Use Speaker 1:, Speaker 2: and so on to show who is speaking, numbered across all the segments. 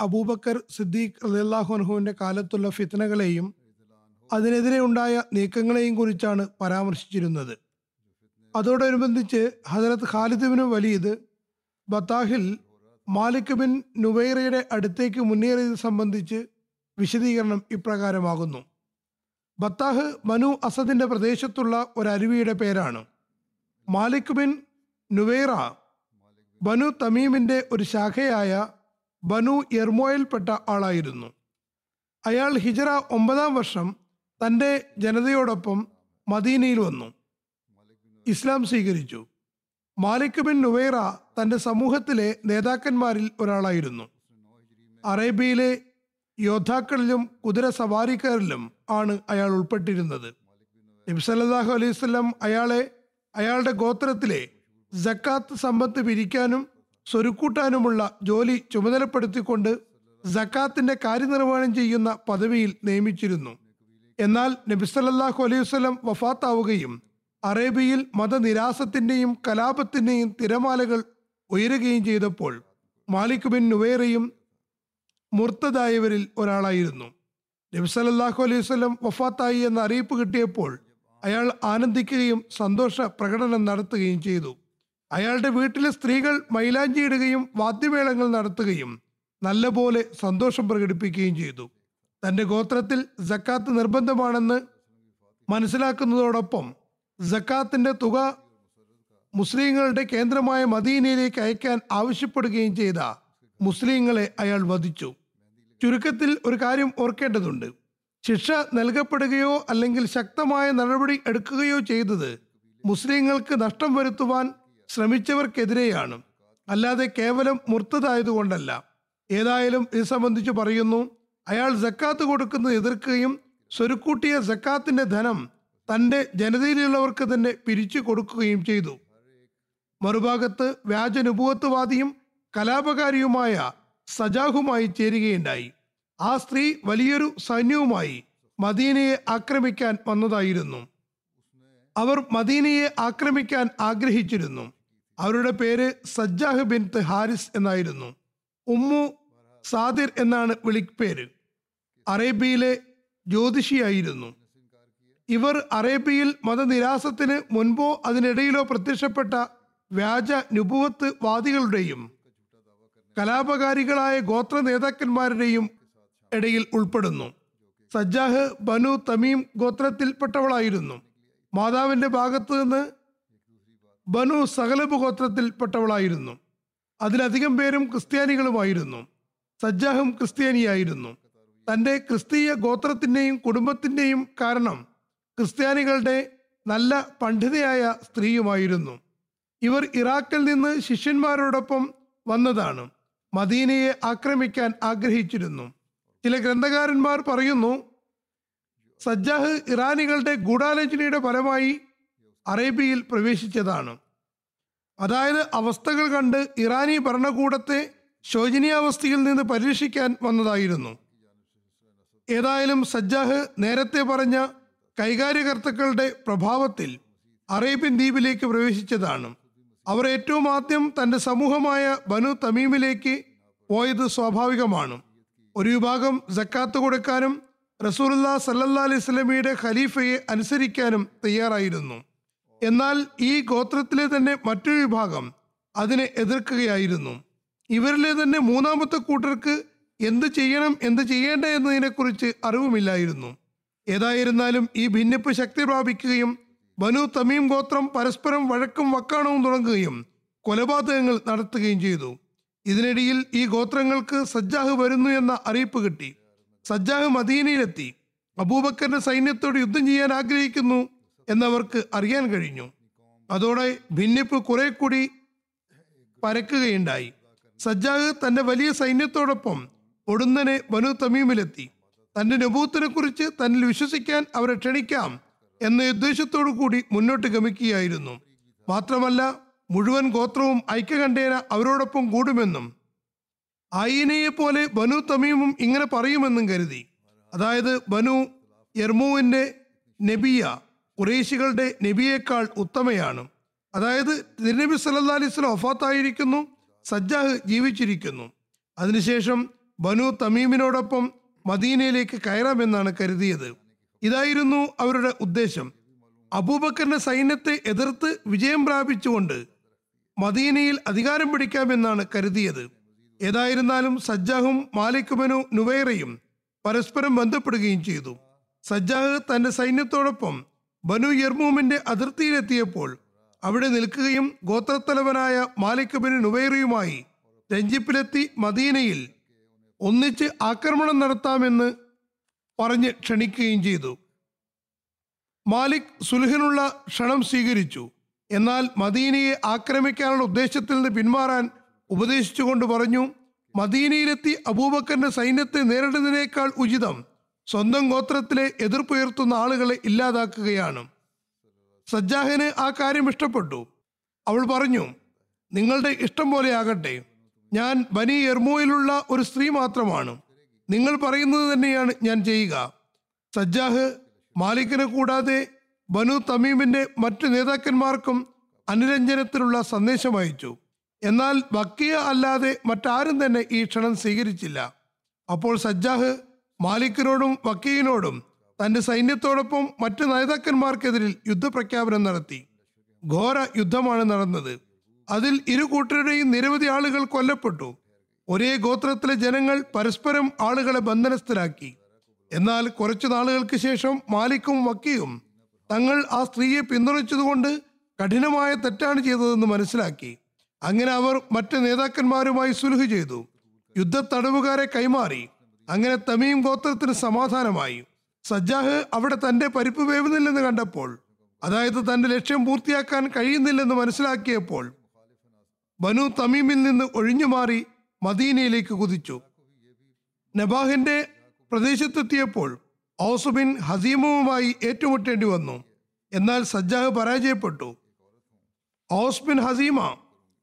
Speaker 1: അബൂബക്കർ സിദ്ദീഖ് റളിയല്ലാഹുഅൻഹുവിന്റെ കാലത്തുള്ള ഫിത്തനകളെയും അതിനെതിരെ ഉണ്ടായ നീക്കങ്ങളെയും കുറിച്ചാണ് പരാമർശിച്ചിരുന്നത്. അതോടനുബന്ധിച്ച് ഹജരത് ഖാലിദ് ബിൻ വലീദ് ബത്താഹിൽ മാലിക് ബിൻ നുവൈറയുടെ അടുത്തേക്ക് മുന്നേറിയത് സംബന്ധിച്ച് വിശദീകരണം ഇപ്രകാരമാകുന്നു. ബത്താഹ് മനു അസദിന്റെ പ്രദേശത്തുള്ള ഒരു അരുവിയുടെ പേരാണ്. മാലിക് ബിൻ നുവൈറ ബനു തമീമിന്റെ ഒരു ശാഖയായ ബനു എർമോയിൽപ്പെട്ട ആളായിരുന്നു. അയാൾ ഹിജറ ഒമ്പതാം വർഷം തന്റെ ജനതയോടൊപ്പം മദീനയിൽ വന്നു. ഇസ്ലാം സ്വീകരിച്ചു. മാലിക് ബിൻ നുവൈറ തന്റെ സമൂഹത്തിലെ നേതാക്കന്മാരിൽ ഒരാളായിരുന്നു. അറേബ്യയിലെ യോദ്ധാക്കളിലും കുതിര സവാരിക്കാരിലും ആണ് അയാൾ ഉൾപ്പെട്ടിരുന്നത്. നബി സല്ലല്ലാഹു അലൈഹി വസല്ലം അയാളെ അയാളുടെ ഗോത്രത്തിലെ ജക്കാത്ത് സമ്പത്ത് പിരിക്കാനും സ്വരുക്കൂട്ടാനുമുള്ള ജോലി ചുമതലപ്പെടുത്തിക്കൊണ്ട് സക്കാത്തിന്റെ കാര്യനിർവഹണം ചെയ്യുന്ന പദവിയിൽ നിയമിച്ചിരുന്നു. എന്നാൽ നബി സല്ലല്ലാഹു അലൈഹി വസ്ലം വഫാത്താവുകയും അറേബ്യയിൽ മതനിരാസത്തിന്റെയും കലാപത്തിന്റെയും തിരമാലകൾ ഉയരുകയും ചെയ്തപ്പോൾ മാലിക് ബിൻ നുവേറയും മുർത്തതായവരിൽ ഒരാളായിരുന്നു. നബി സല്ലല്ലാഹു അലൈഹി വസ്ലം വഫാത്തായി എന്ന അറിയിപ്പ് കിട്ടിയപ്പോൾ അയാൾ ആനന്ദിക്കുകയും സന്തോഷ പ്രകടനം നടത്തുകയും ചെയ്തു. അയാളുടെ വീട്ടിലെ സ്ത്രീകൾ മൈലാഞ്ചി ഇടുകയും വാദ്യമേളങ്ങൾ നടത്തുകയും നല്ലപോലെ സന്തോഷം പ്രകടിപ്പിക്കുകയും ചെയ്തു. തന്റെ ഗോത്രത്തിൽ ജക്കാത്ത് നിർബന്ധമാണെന്ന് മനസ്സിലാക്കുന്നതോടൊപ്പം ജക്കാത്തിന്റെ തുക മുസ്ലിങ്ങളുടെ കേന്ദ്രമായ മദീനയിലേക്ക് അയക്കാൻ ആവശ്യപ്പെടുകയും ചെയ്ത മുസ്ലിങ്ങളെ അയാൾ വധിച്ചു. ചുരുക്കത്തിൽ ഒരു കാര്യം ഓർക്കേണ്ടതുണ്ട്. ശിക്ഷ നൽകപ്പെടുകയോ അല്ലെങ്കിൽ ശക്തമായ നടപടി എടുക്കുകയോ ചെയ്തത് മുസ്ലിങ്ങൾക്ക് നഷ്ടം വരുത്തുവാൻ ശ്രമിച്ചവർക്കെതിരെയാണ്. അല്ലാതെ കേവലം മുർത്തതായതുകൊണ്ടല്ല. ഏതായാലും ഇത് സംബന്ധിച്ച് പറയുന്നു അയാൾ ജക്കാത്ത് കൊടുക്കുന്നത് എതിർക്കുകയും സ്വരുക്കൂട്ടിയ ജക്കാത്തിന്റെ ധനം തന്റെ ജനതയിലുള്ളവർക്ക് തന്നെ പിരിച്ചു കൊടുക്കുകയും ചെയ്തു. മറുഭാഗത്ത് വ്യാജനുഭവത്വവാദിയും കലാപകാരിയുമായ സജാഹുമായി ചേരുകയുണ്ടായി. ആ സ്ത്രീ വലിയൊരു സൈന്യവുമായി മദീനയെ ആക്രമിക്കാൻ വന്നതായിരുന്നു. അവർ മദീനയെ ആക്രമിക്കാൻ ആഗ്രഹിച്ചിരുന്നു. അവരുടെ പേര് സജ്ജാഹ് ബിൻ ഹാരിസ് എന്നായിരുന്നു. ഉമ്മു സാദിർ എന്നാണ് വിളിപ്പേര് അറേബ്യയിലെ ജ്യോതിഷിയായിരുന്നു. ഇവർ അറേബ്യയിൽ മതനിരാസത്തിന് മുൻപോ അതിനിടയിലോ പ്രത്യക്ഷപ്പെട്ട വ്യാജ നുപുവത്ത് വാദികളുടെയും കലാപകാരികളായ ഗോത്ര നേതാക്കന്മാരുടെയും ഇടയിൽ ഉൾപ്പെടുന്നു. സജ്ജാഹ് ബനു തമീം ഗോത്രത്തിൽപ്പെട്ടവളായിരുന്നു. മാതാവിന്റെ ഭാഗത്തു നിന്ന് ബനു സകലബ് ഗോത്രത്തിൽപ്പെട്ടവളായിരുന്നു അതിലധികം പേരും ക്രിസ്ത്യാനികളുമായിരുന്നു. സജ്ജാഹും ക്രിസ്ത്യാനിയായിരുന്നു. തന്റെ ക്രിസ്തീയ ഗോത്രത്തിന്റെയും കുടുംബത്തിന്റെയും കാരണം ക്രിസ്ത്യാനികളുടെ നല്ല പണ്ഡിതയായ സ്ത്രീയുമായിരുന്നു. ഇവർ ഇറാഖിൽ നിന്ന് ശിഷ്യന്മാരോടൊപ്പം വന്നതാണ്. മദീനയെ ആക്രമിക്കാൻ ആഗ്രഹിച്ചിരുന്നു. ചില ഗ്രന്ഥകാരന്മാർ പറയുന്നു സജ്ജാഹ് ഇറാനികളുടെ ഗൂഢാലോചനയുടെ ഫലമായി അറേബ്യയിൽ പ്രവേശിച്ചതാണ്. അതായത് അവസ്ഥകൾ കണ്ട് ഇറാനി ഭരണകൂടത്തെ ശോചനീയാവസ്ഥയിൽ നിന്ന് പരിരക്ഷിക്കാൻ വന്നതായിരുന്നു. ഏതായാലും സജ്ജാഹ് നേരത്തെ പറഞ്ഞ കൈകാര്യകർത്താക്കളുടെ പ്രഭാവത്തിൽ അറേബ്യൻ ദ്വീപിലേക്ക് പ്രവേശിച്ചതാണ്. അവർ ഏറ്റവും ആദ്യം തന്റെ സമൂഹമായ ബനു തമീമിലേക്ക് പോയത് സ്വാഭാവികമാണ്. ഒരു വിഭാഗം ജക്കാത്ത് കൊടുക്കാനും റസൂലുല്ലാ സല്ലല്ലാ അലൈഹി സ്വലമിയുടെ ഖലീഫയെ അനുസരിക്കാനും തയ്യാറായിരുന്നു. എന്നാൽ ഈ ഗോത്രത്തിലെ തന്നെ മറ്റൊരു വിഭാഗം അതിനെ എതിർക്കുകയായിരുന്നു. ഇവരിലെ തന്നെ മൂന്നാമത്തെ കൂട്ടർക്ക് എന്ത് ചെയ്യണം എന്ത് ചെയ്യേണ്ട എന്നതിനെക്കുറിച്ച് അറിവുമില്ലായിരുന്നു. ഏതായിരുന്നാലും ഈ ഭിന്നിപ്പ് ശക്തി പ്രാപിക്കുകയും ബനു തമീം ഗോത്രം പരസ്പരം വഴക്കും വക്കാണവും തുടങ്ങുകയും കൊലപാതകങ്ങൾ നടത്തുകയും ചെയ്തു. ഇതിനിടയിൽ ഈ ഗോത്രങ്ങൾക്ക് സജ്ജാഹ് വരുന്നു എന്ന അറിയിപ്പ് കിട്ടി. സജ്ജാഹ് മദീനയിലെത്തി. അബൂബക്കറിന്റെ സൈന്യത്തോട് യുദ്ധം ചെയ്യാൻ ആഗ്രഹിക്കുന്നു. എന്നവർക്ക് അറിയാൻ കഴിഞ്ഞു. അതോടെ ഭിന്നിപ്പ് കുറെ കൂടി പരക്കുകയുണ്ടായി. സജ്ജാഹ് തന്റെ വലിയ സൈന്യത്തോടൊപ്പം ഒടുന്നനെ ബനു തമീമിലെത്തി. തന്റെ നബൂത്തിനെ കുറിച്ച് തന്നിൽ വിശ്വസിക്കാൻ അവരെ ക്ഷണിക്കാം എന്ന ഉദ്ദേശത്തോടു കൂടി മുന്നോട്ട് ഗമിക്കുകയായിരുന്നു. മാത്രമല്ല മുഴുവൻ ഗോത്രവും ഐക്യകണ്ഠേന അവരോടൊപ്പം കൂടുമെന്നും ആയിനയെ പോലെ ബനു തമീമും ഇങ്ങനെ പറയുമെന്നും കരുതി. അതായത് ബനു യർമുവിന്റെ നബിയ. കുറേശികളുടെ നബിയേക്കാൾ ഉത്തമയാണ്. അതായത് തിരുനബി സല്ലാ അലൈഹി സ്വലം ഒഫാത്തായിരിക്കുന്നു സജ്ജാഹ് ജീവിച്ചിരിക്കുന്നു. അതിനുശേഷം ബനു തമീമിനോടൊപ്പം മദീനയിലേക്ക് കയറാമെന്നാണ് കരുതിയത്. ഇതായിരുന്നു അവരുടെ ഉദ്ദേശം. അബൂബക്കറിന്റെ സൈന്യത്തെ എതിർത്ത് വിജയം പ്രാപിച്ചുകൊണ്ട് മദീനയിൽ അധികാരം പിടിക്കാമെന്നാണ് കരുതിയത്. ഏതായിരുന്നാലും സജ്ജാഹും മാലിക് നുവേറയും നുവൈറയും പരസ്പരം ബന്ധപ്പെടുകയും ചെയ്തു. സജ്ജാഹ് തന്റെ സൈന്യത്തോടൊപ്പം ബനു യർമൂമിന്റെ അതിർത്തിയിലെത്തിയപ്പോൾ അവിടെ നിൽക്കുകയും ഗോത്രത്തലവനായ മാലിക് ബിൻ നുവൈറയുമായി രഞ്ജിപ്പിലെത്തി മദീനയിൽ ഒന്നിച്ച് ആക്രമണം നടത്താമെന്ന് പറഞ്ഞ് ക്ഷണിക്കുകയും ചെയ്തു. മാലിക് സുൽഹിനുള്ള ക്ഷണം സ്വീകരിച്ചു. എന്നാൽ മദീനയെ ആക്രമിക്കാനുള്ള ഉദ്ദേശത്തിൽ നിന്ന് പിന്മാറാൻ ഉപദേശിച്ചുകൊണ്ട് പറഞ്ഞു മദീനയിലെത്തി അബൂബക്കറിന്റെ സൈന്യത്തെ നേരിടുന്നതിനേക്കാൾ ഉചിതം സ്വന്തം ഗോത്രത്തിലെ എതിർപ്പുയർത്തുന്ന ആളുകളെ ഇല്ലാതാക്കുകയാണ്. സജ്ജാഹിന് ആ കാര്യം ഇഷ്ടപ്പെട്ടു. അവൾ പറഞ്ഞു നിങ്ങളുടെ ഇഷ്ടം പോലെ ആകട്ടെ. ഞാൻ ബനി എർമോയിലുള്ള ഒരു സ്ത്രീ മാത്രമാണ്. നിങ്ങൾ പറയുന്നത് തന്നെയാണ് ഞാൻ ചെയ്യുക. സജ്ജാഹ് മാലിക്കിനെ കൂടാതെ ബനു തമീമിന്റെ മറ്റു നേതാക്കന്മാർക്കും അനുരഞ്ജനത്തിനുള്ള സന്ദേശം അയച്ചു. എന്നാൽ ബക്കിയ അല്ലാതെ മറ്റാരും തന്നെ ഈ ക്ഷണം സ്വീകരിച്ചില്ല. അപ്പോൾ സജ്ജാഹ് മാലിക്കിനോടും വക്കീലിനോടും തന്റെ സൈന്യത്തോടൊപ്പം മറ്റു നേതാക്കന്മാർക്കെതിരിൽ യുദ്ധപ്രഖ്യാപനം നടത്തി. ഘോര യുദ്ധമാണ് നടന്നത്. അതിൽ ഇരു കൂട്ടരുടെയും നിരവധി ആളുകൾ കൊല്ലപ്പെട്ടു. ഒരേ ഗോത്രത്തിലെ ജനങ്ങൾ പരസ്പരം ആളുകളെ ബന്ധനസ്ഥരാക്കി. എന്നാൽ കുറച്ചു നാളുകൾക്ക് ശേഷം മാലിക്കും വക്കിയും തങ്ങൾ ആ സ്ത്രീയെ പിന്തുണച്ചതുകൊണ്ട് കഠിനമായ തെറ്റാണ് ചെയ്തതെന്ന് മനസ്സിലാക്കി. അങ്ങനെ അവർ മറ്റ് നേതാക്കന്മാരുമായി സുലുഹ് ചെയ്തു. യുദ്ധ തടവുകാരെ കൈമാറി. അങ്ങനെ തമീം ഗോത്രത്തിന് സമാധാനമായി. സജ്ജാഹ് അവിടെ തന്റെ പരിപ്പ് വേവുന്നില്ലെന്ന് കണ്ടപ്പോൾ അതായത് തന്റെ ലക്ഷ്യം പൂർത്തിയാക്കാൻ കഴിയുന്നില്ലെന്ന് മനസ്സിലാക്കിയപ്പോൾ ബനു തമീമിൽ നിന്ന് ഒഴിഞ്ഞു മാറി മദീനയിലേക്ക് കുതിച്ചു. നബാഹിന്റെ പ്രദേശത്തെത്തിയപ്പോൾ ഔസുബിൻ ഹസീമുമായി ഏറ്റുമുട്ടേണ്ടി വന്നു. എന്നാൽ സജ്ജാഹ് പരാജയപ്പെട്ടു. ഔസ് ബിൻ ഹസീമ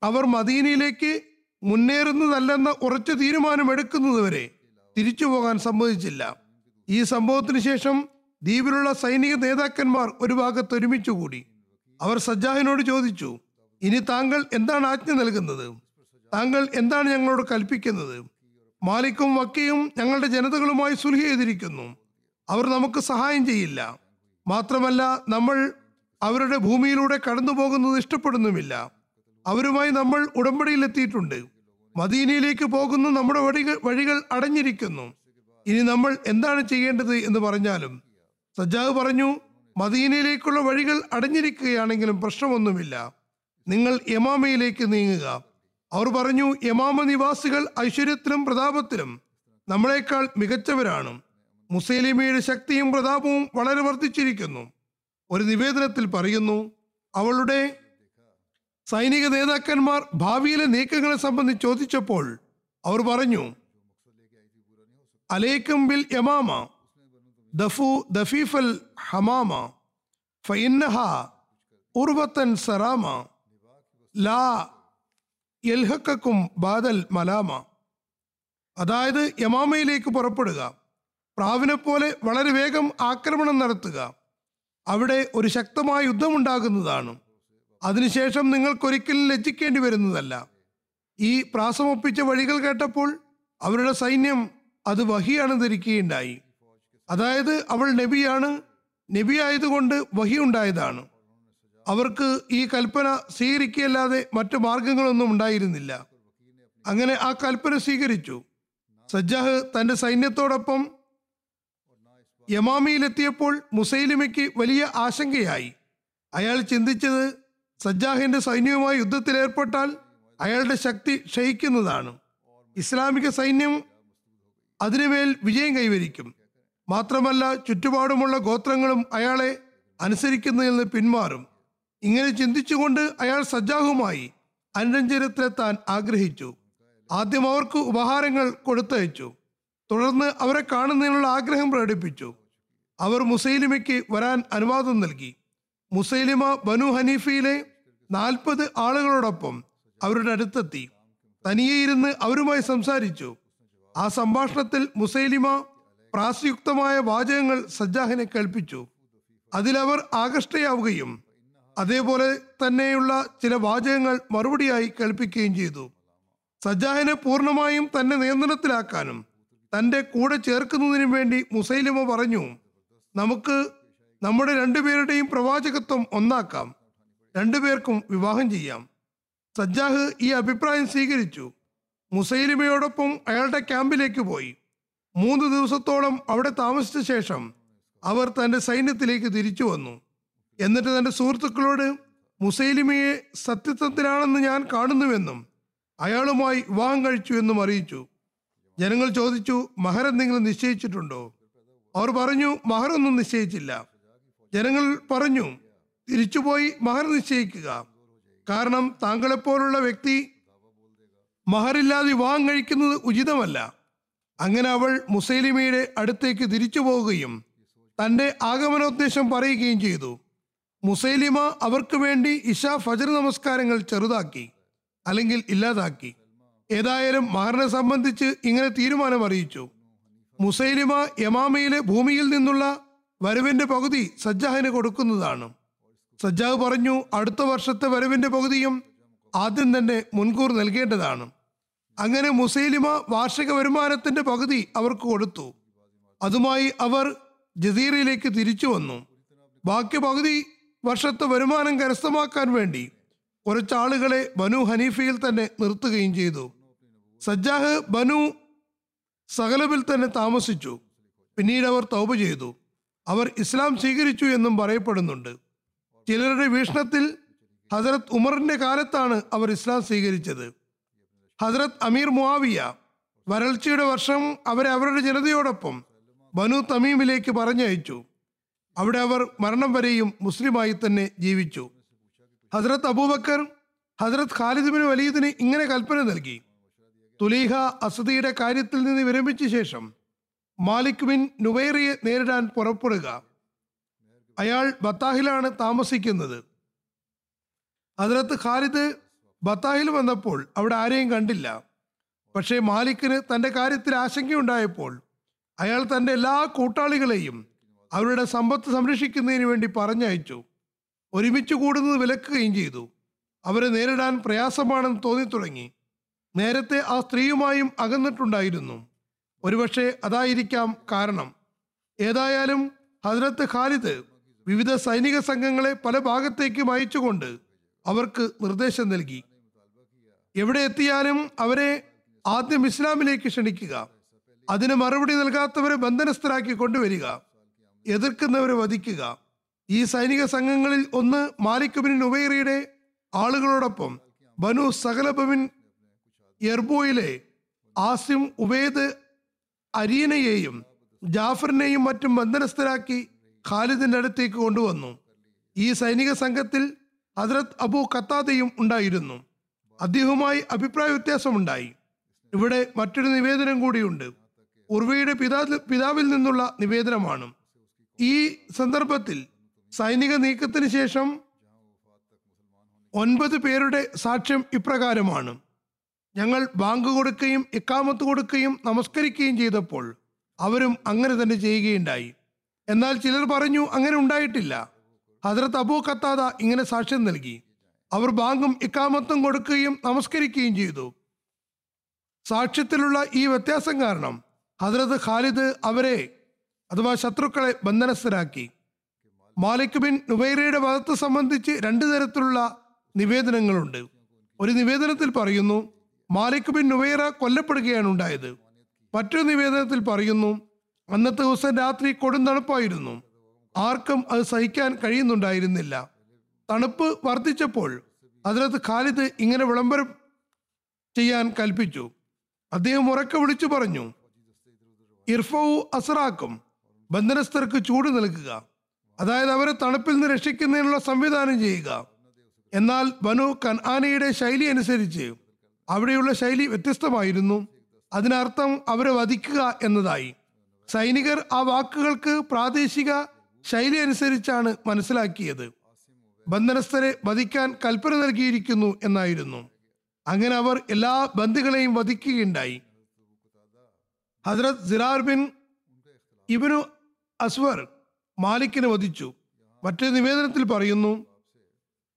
Speaker 1: അവർ മദീനയിലേക്ക് മുന്നേറുന്നതല്ലെന്ന ഉറച്ച തീരുമാനമെടുക്കുന്നതുവരെ തിരിച്ചു പോകാൻ സമ്മതിച്ചില്ല. ഈ സംഭവത്തിന് ശേഷം ദ്വീപിലുള്ള സൈനിക നേതാക്കന്മാർ ഒരു ഭാഗത്ത് ഒരുമിച്ചുകൂടി അവർ സജ്ജാഹിനോട് ചോദിച്ചു ഇനി താങ്കൾ എന്താണ് ആജ്ഞ നൽകുന്നത്? താങ്കൾ എന്താണ് ഞങ്ങളോട് കൽപ്പിക്കുന്നത്? മാലിക്കും വക്കയും ഞങ്ങളുടെ ജനതകളുമായി സുൽഹ ചെയ്തിരിക്കുന്നു. അവർ നമുക്ക് സഹായം ചെയ്യില്ല. മാത്രമല്ല നമ്മൾ അവരുടെ ഭൂമിയിലൂടെ കടന്നു പോകുന്നത് ഇഷ്ടപ്പെടുന്നുമില്ല. അവരുമായി നമ്മൾ ഉടമ്പടിയിലെത്തിയിട്ടുണ്ട്. മദീനയിലേക്ക് പോകുന്ന നമ്മുടെ വഴികൾ വഴികൾ അടഞ്ഞിരിക്കുന്നു. ഇനി നമ്മൾ എന്താണ് ചെയ്യേണ്ടത് എന്ന് പറഞ്ഞാലും സജ്ജാവ് പറഞ്ഞു മദീനയിലേക്കുള്ള വഴികൾ അടഞ്ഞിരിക്കുകയാണെങ്കിലും പ്രശ്നമൊന്നുമില്ല. നിങ്ങൾ യമാമയിലേക്ക് നീങ്ങുക. അവർ പറഞ്ഞു യമാമ നിവാസികൾ ഐശ്വര്യത്തിലും പ്രതാപത്തിലും നമ്മളെക്കാൾ മികച്ചവരാണ്. മുസൈലിമയുടെ ശക്തിയും പ്രതാപവും വളരെ വർദ്ധിച്ചിരിക്കുന്നു. ഒരു നിവേദനത്തിൽ പറയുന്നു അവളുടെ സൈനിക നേതാക്കന്മാർ ഭാവിയിലെ നീക്കങ്ങളെ സംബന്ധിച്ച് ചോദിച്ചപ്പോൾ അവർ പറഞ്ഞു അലേക്കും ബിൽ യമാമ ദഫു ദഫീഫൽ ഹമാമ ഫൈന്നഹ ഉർവത്തൻ സറാമ ലാ എൽഹക്കും ബാദൽ മലാമ. അതായത് യമാമയിലേക്ക് പുറപ്പെടുക പ്രാവിനെ പോലെ വളരെ വേഗം ആക്രമണം നടത്തുക അവിടെ ഒരു ശക്തമായ യുദ്ധമുണ്ടാകുന്നതാണ്. അതിനുശേഷം നിങ്ങൾക്കൊരിക്കലും ലജ്ജിക്കേണ്ടി വരുന്നതല്ല. ഈ പ്രാസമൊപ്പിച്ച വഴികൾ കേട്ടപ്പോൾ അവരുടെ സൈന്യം അത് വഹിയാണ് ധരിക്കുകയുണ്ടായി അതായത് അവൾ നബിയാണ് നബി ആയതുകൊണ്ട് വഹി ഉണ്ടായതാണ് അവർക്ക് ഈ കൽപ്പന സ്വീകരിക്കുകയല്ലാതെ മറ്റു മാർഗങ്ങളൊന്നും ഉണ്ടായിരുന്നില്ല. അങ്ങനെ ആ കൽപ്പന സ്വീകരിച്ചു. സജ്ജാഹ് തന്റെ സൈന്യത്തോടൊപ്പം യമാമിയിലെത്തിയപ്പോൾ മുസൈലിമയ്ക്ക് വലിയ ആശങ്കയായി. അയാൾ ചിന്തിച്ചത് സജ്ജാഹിന്റെ സൈന്യവുമായി യുദ്ധത്തിലേർപ്പെട്ടാൽ അയാളുടെ ശക്തി ക്ഷയിക്കുന്നതാണ്. ഇസ്ലാമിക സൈന്യം അതിനുമേൽ വിജയം കൈവരിക്കും. മാത്രമല്ല ചുറ്റുപാടുമുള്ള ഗോത്രങ്ങളും അയാളെ അനുസരിക്കുന്നതിൽ നിന്ന് പിന്മാറും. ഇങ്ങനെ ചിന്തിച്ചുകൊണ്ട് അയാൾ സജ്ജാഹുമായി അനുരഞ്ജനത്തിലെത്താൻ ആഗ്രഹിച്ചു. ആദ്യം അവർക്ക് ഉപഹാരങ്ങൾ കൊടുത്തയച്ചു. തുടർന്ന് അവരെ കാണുന്നതിനുള്ള ആഗ്രഹം പ്രകടിപ്പിച്ചു. അവർ മുസൈലിമയ്ക്ക് വരാൻ അനുവാദം നൽകി. മുസൈലിമ ബനു ഹനീഫയിലെ നാൽപ്പത് ആളുകളോടൊപ്പം അവരുടെ അടുത്തെത്തി. തനിയെ ഇരുന്ന് അവരുമായി സംസാരിച്ചു. ആ സംഭാഷണത്തിൽ മുസൈലിമ പ്രാസയുക്തമായ വാചകങ്ങൾ സജ്ജാഹിനെ കേൾപ്പിച്ചു. അതിലവർ ആകർഷ്ടയാവുകയും അതേപോലെ തന്നെയുള്ള ചില വാചകങ്ങൾ മറുപടിയായി കേൾപ്പിക്കുകയും ചെയ്തു. സജ്ജാഹിനെ പൂർണമായും തന്നെ നിയന്ത്രണത്തിലാക്കാനും തന്റെ കൂടെ ചേർക്കുന്നതിനും വേണ്ടി മുസൈലിമ പറഞ്ഞു നമുക്ക് നമ്മുടെ രണ്ടുപേരുടെയും പ്രവാചകത്വം ഒന്നാക്കാം. രണ്ടുപേർക്കും വിവാഹം ചെയ്യാം. സജ്ജാഹ് ഈ അഭിപ്രായം സ്വീകരിച്ചു. മുസൈലിമയോടൊപ്പം അയാളുടെ ക്യാമ്പിലേക്ക് പോയി. മൂന്ന് ദിവസത്തോളം അവിടെ താമസിച്ച ശേഷം അവർ തന്റെ സൈന്യത്തിലേക്ക് തിരിച്ചു വന്നു. എന്നിട്ട് തന്റെ സുഹൃത്തുക്കളോട് മുസൈലിമയെ സത്യത്വത്തിലാണെന്ന് ഞാൻ കാണുന്നുവെന്നും അയാളുമായി വിവാഹം കഴിച്ചു എന്നും അറിയിച്ചു. ജനങ്ങൾ ചോദിച്ചു മഹർ എന്തെങ്കിലും നിശ്ചയിച്ചിട്ടുണ്ടോ? അവർ പറഞ്ഞു മഹറൊന്നും നിശ്ചയിച്ചില്ല. ജനങ്ങൾ പറഞ്ഞു തിരിച്ചുപോയി മഹർ നിശ്ചയിക്കുക. കാരണം താങ്കളെപ്പോലുള്ള വ്യക്തി മഹറില്ലാതെ വിവാഹം കഴിക്കുന്നത് ഉചിതമല്ല. അങ്ങനെ അവൾ മുസൈലിമയുടെ അടുത്തേക്ക് തിരിച്ചു പോവുകയും തന്റെ ആഗമനോദ്ദേശം പറയുകയും ചെയ്തു. മുസൈലിമ അവർക്ക് വേണ്ടി ഇഷ ഫജർ നമസ്കാരങ്ങൾ ചെറുതാക്കി അല്ലെങ്കിൽ ഇല്ലാതാക്കി. ഏതായാലും മഹറിനെ സംബന്ധിച്ച് ഇങ്ങനെ തീരുമാനം അറിയിച്ചു മുസൈലിമ യമാമയിലെ ഭൂമിയിൽ നിന്നുള്ള വരവിന്റെ പകുതി സജ്ജാഹിന് കൊടുക്കുന്നതാണ്. സജ്ജാഹ് പറഞ്ഞു അടുത്ത വർഷത്തെ വരവിന്റെ പകുതിയും ആദ്യം തന്നെ മുൻകൂർ നൽകേണ്ടതാണ്. അങ്ങനെ മുസൈലിമ വാർഷിക വരുമാനത്തിന്റെ പകുതി അവർക്ക് കൊടുത്തു. അതുമായി അവർ ജസീറയിലേക്ക് തിരിച്ചു വന്നു. ബാക്കി പകുതി വർഷത്തെ വരുമാനം കരസ്ഥമാക്കാൻ വേണ്ടി കുറച്ചാളുകളെ ബനു ഹനീഫയിൽ തന്നെ നിർത്തുകയും ചെയ്തു. സജ്ജാഹ് ബനു സകലബിൽ തന്നെ താമസിച്ചു. പിന്നീട് അവർ തൗപ ചെയ്തു. അവർ ഇസ്ലാം സ്വീകരിച്ചു എന്നും പറയപ്പെടുന്നുണ്ട്. ചിലരുടെ വീക്ഷണത്തിൽ ഹസരത് ഉമറിന്റെ കാലത്താണ് അവർ ഇസ്ലാം സ്വീകരിച്ചത്. ഹസരത് അമീർ മുആവിയ വരൾച്ചയുടെ വർഷം അവരെ അവരുടെ ജനതയോടൊപ്പം ബനു തമീമിലേക്ക് പറഞ്ഞയച്ചു. അവിടെ അവർ മരണം വരെയും മുസ്ലിമായി തന്നെ ജീവിച്ചു. ഹസരത് അബൂബക്കർ ഹസരത് ഖാലിദ് ബിൻ വലീദിന് ഇങ്ങനെ കൽപ്പന നൽകി. തുലീഹ അസദിയുടെ കാര്യത്തിൽ നിന്ന് വിരമിച്ച ശേഷം മാലിക് ബിൻ നുവൈറിയെ നേരിടാൻ പുറപ്പെടുക. അയാൾ ബത്താഹിലാണ് താമസിക്കുന്നത്. അതിനകത്ത് ഖാലിദ് ബത്താഹിൽ വന്നപ്പോൾ അവിടെ ആരെയും കണ്ടില്ല. പക്ഷേ മാലിക്കിന് തന്റെ കാര്യത്തിൽ ആശങ്കയുണ്ടായപ്പോൾ അയാൾ തന്റെ എല്ലാ കൂട്ടാളികളെയും അവരുടെ സമ്പത്ത് സംരക്ഷിക്കുന്നതിന് വേണ്ടി പറഞ്ഞയച്ചു. ഒരുമിച്ച് കൂടുന്നത് വിലക്കുകയും ചെയ്തു. അവരെ നേരിടാൻ പ്രയാസമാണെന്ന് തോന്നി തുടങ്ങി നേരത്തെ ആ സ്ത്രീയുമായും അകന്നിട്ടുണ്ടായിരുന്നു. ഒരുപക്ഷെ അതായിരിക്കാം കാരണം. ഏതായാലും ഹജ്രത്ത് ഖാലിദ് വിവിധ സൈനിക സംഘങ്ങളെ പല ഭാഗത്തേക്കും അയച്ചുകൊണ്ട് അവർക്ക് നിർദ്ദേശം നൽകി. എവിടെ എത്തിയാലും അവരെ ആദ്യം ഇസ്ലാമിലേക്ക് ക്ഷണിക്കുക. അതിന് മറുപടി നൽകാത്തവരെ ബന്ധനസ്ഥരാക്കി കൊണ്ടുവരിക. എതിർക്കുന്നവരെ വധിക്കുക. ഈ സൈനിക സംഘങ്ങളിൽ ഒന്ന് മാലിക് ബിൻ ഉബൈറിയുടെ ആളുകളോടൊപ്പം ബനു സകലബിൻ എർബോയിലെ ആസിം ഉബൈദ് അരീനയെയും ജാഫറിനെയും മറ്റും ബന്ധനസ്ഥരാക്കി ഖാലിദിന്റെ അടുത്തേക്ക് കൊണ്ടുവന്നു. ഈ സൈനിക സംഘത്തിൽ ഹസ്രത് അബു ഖത്താദയും ഉണ്ടായിരുന്നു. അദ്ദേഹവുമായി അഭിപ്രായ വ്യത്യാസമുണ്ടായി. ഇവിടെ മറ്റൊരു നിവേദനം കൂടിയുണ്ട്. ഉർവയുടെ പിതാ പിതാവിൽ നിന്നുള്ള നിവേദനമാണ്. ഈ സന്ദർഭത്തിൽ സൈനിക നീക്കത്തിന് ശേഷം ഒൻപത് പേരുടെ സാക്ഷ്യം ഇപ്രകാരമാണ്. ഞങ്ങൾ ബാങ്ക് കൊടുക്കുകയും ഇക്കാമത്ത് കൊടുക്കുകയും നമസ്കരിക്കുകയും ചെയ്തപ്പോൾ അവരും അങ്ങനെ തന്നെ ചെയ്യുകയുണ്ടായി. എന്നാൽ ചിലർ പറഞ്ഞു അങ്ങനെ ഉണ്ടായിട്ടില്ല. ഹജറത്ത് അബൂ കത്താദ ഇങ്ങനെ സാക്ഷ്യം നൽകി. അവർ ബാങ്കും ഇക്കാമത്തും കൊടുക്കുകയും നമസ്കരിക്കുകയും ചെയ്തു. സാക്ഷ്യത്തിലുള്ള ഈ വ്യത്യാസം കാരണം ഹജ്രത് ഖാലിദ് അവരെ അഥവാ ശത്രുക്കളെ ബന്ധനസ്ഥരാക്കി. മാലിക് ബിൻ നുബൈറയുടെ വധത്തെ സംബന്ധിച്ച് രണ്ടു തരത്തിലുള്ള നിവേദനങ്ങളുണ്ട്. ഒരു നിവേദനത്തിൽ പറയുന്നു മാലിക് ബിൻ നുവൈറ കൊല്ലപ്പെടുകയാണ് ഉണ്ടായത്. മറ്റൊരു നിവേദനത്തിൽ പറയുന്നു അന്നത്തെ ദിവസം രാത്രി കൊടും തണുപ്പായിരുന്നു. ആർക്കും അത് സഹിക്കാൻ കഴിയുന്നുണ്ടായിരുന്നില്ല. തണുപ്പ് വർദ്ധിച്ചപ്പോൾ അതിനകത്ത് ഖാലിദ് ഇങ്ങനെ വിളംബരം ചെയ്യാൻ കൽപ്പിച്ചു. അദ്ദേഹം ഉറക്കെ വിളിച്ചു പറഞ്ഞു ഇർഫവു അസറാക്കും ബന്ധനസ്ഥർക്ക് ചൂട് നൽകുക. അതായത് അവരെ തണുപ്പിൽ നിന്ന് രക്ഷിക്കുന്നതിനുള്ള സംവിധാനം ചെയ്യുക. എന്നാൽ ബനു കൻആനയുടെ ശൈലി അനുസരിച്ച് അവിടെയുള്ള ശൈലി വ്യത്യസ്തമായിരുന്നു. അതിനർത്ഥം അവരെ വധിക്കുക എന്നതായി. സൈനികർ ആ വാക്കുകൾക്ക് പ്രാദേശിക ശൈലി അനുസരിച്ചാണ് മനസ്സിലാക്കിയത്. ബന്ധനസ്ഥരെ വധിക്കാൻ കൽപ്പന നൽകിയിരിക്കുന്നു എന്നായിരുന്നു. അങ്ങനെ അവർ എല്ലാ ബന്ധുക്കളെയും വധിക്കുകയുണ്ടായി. ഹസ്രത് സിറാർ ബിൻ ഇബനു അസ്വർ മാലിക്കിനെ വധിച്ചു. മറ്റൊരു നിവേദനത്തിൽ പറയുന്നു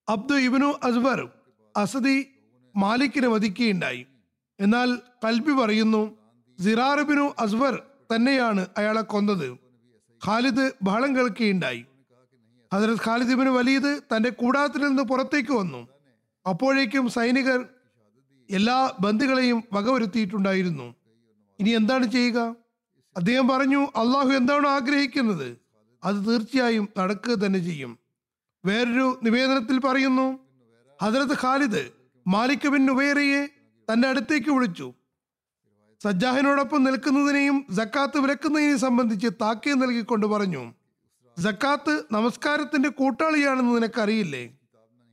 Speaker 1: അബ്ദു ഇബനു അസ്വർ അസദി മാലിക്കിനെ വധിക്കുകയുണ്ടായി. എന്നാൽ കൽബി പറയുന്നു സിറാറുബിനു ബിനു അസ്വർ തന്നെയാണ് അയാളെ കൊന്നത്. ഖാലിദ് ബഹളം കേൾക്കുകയുണ്ടായി. ഹജറത് ഖാലിദ് ഇബിന് വലീദ് തന്റെ കൂടാരത്തിൽ നിന്ന് പുറത്തേക്ക് വന്നു. അപ്പോഴേക്കും സൈനികർ എല്ലാ ബന്ധുക്കളെയും വകവരുത്തിയിട്ടുണ്ടായിരുന്നു. ഇനി എന്താണ് ചെയ്യുക? അദ്ദേഹം പറഞ്ഞു അള്ളാഹു എന്താണോ ആഗ്രഹിക്കുന്നത്? അത് തീർച്ചയായും നടക്കുക തന്നെ ചെയ്യും. വേറൊരു നിവേദനത്തിൽ പറയുന്നു ഹദരത്ത് ഖാലിദ് മാലിക് ബിൻ ഉബേറിയെ തന്റെ അടുത്തേക്ക് വിളിച്ചു. സജ്ജാഹിനോടൊപ്പം നിൽക്കുന്നതിനെയും ജക്കാത്ത് വിലക്കുന്നതിനെയും സംബന്ധിച്ച് താക്കീത് നൽകിക്കൊണ്ട് പറഞ്ഞു. ജക്കാത്ത് നമസ്കാരത്തിന്റെ കൂട്ടാളിയാണെന്ന് നിനക്കറിയില്ലേ?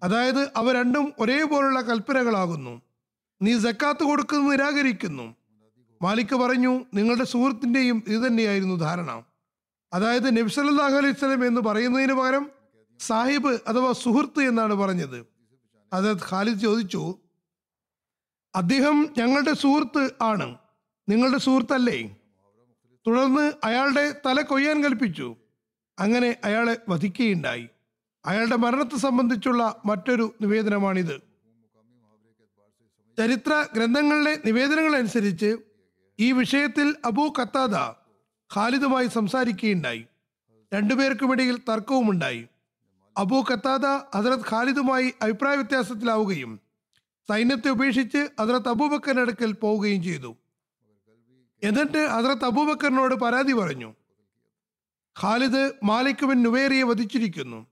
Speaker 1: അതായത് അവ രണ്ടും ഒരേപോലുള്ള കൽപ്പനകളാകുന്നു. നീ ജക്കാത്ത് കൊടുക്കുന്നത് നിരാകരിക്കുന്നു. മാലിക് പറഞ്ഞു നിങ്ങളുടെ സുഹൃത്തിന്റെയും ഇത് തന്നെയായിരുന്നു ധാരണ. അതായത് നബ്സല്ലാഹു അലൈഹി സ്വലം എന്ന് പറയുന്നതിന് പകരം സാഹിബ് അഥവാ സുഹൃത്ത് എന്നാണ് പറഞ്ഞത്. അതായത് ഖാലിദ് ചോദിച്ചു അദ്ദേഹം ഞങ്ങളുടെ സുഹൃത്ത് ആണ്. നിങ്ങളുടെ സുഹൃത്തല്ലേ? തുടർന്ന് അയാളുടെ തല കൊയ്യാൻ കൽപ്പിച്ചു. അങ്ങനെ അയാളെ വധിക്കുകയുണ്ടായി. അയാളുടെ മരണത്തെ സംബന്ധിച്ചുള്ള മറ്റൊരു നിവേദനമാണിത്. ചരിത്ര ഗ്രന്ഥങ്ങളിലെ നിവേദനങ്ങൾ അനുസരിച്ച് ഈ വിഷയത്തിൽ അബൂ ഖത്താദ ഖാലിദുമായി സംസാരിക്കുകയുണ്ടായി. രണ്ടുപേർക്കുമിടയിൽ തർക്കവുമുണ്ടായി. അബൂ ഖത്താദ ഹസരത് ഖാലിദുമായി അഭിപ്രായ വ്യത്യാസത്തിലാവുകയും സൈന്യത്തെ ഉപേക്ഷിച്ച് ഹസരത്ത് അബൂബക്കറിന്റെ അടുക്കൽ പോവുകയും ചെയ്തു. എന്നിട്ട് ഹസരത്ത് അബൂബക്കറിനോട് പരാതി പറഞ്ഞു. ഖാലിദ് മാലിക് ബിൻ നുവേറിയെ വധിച്ചിരിക്കുന്നു.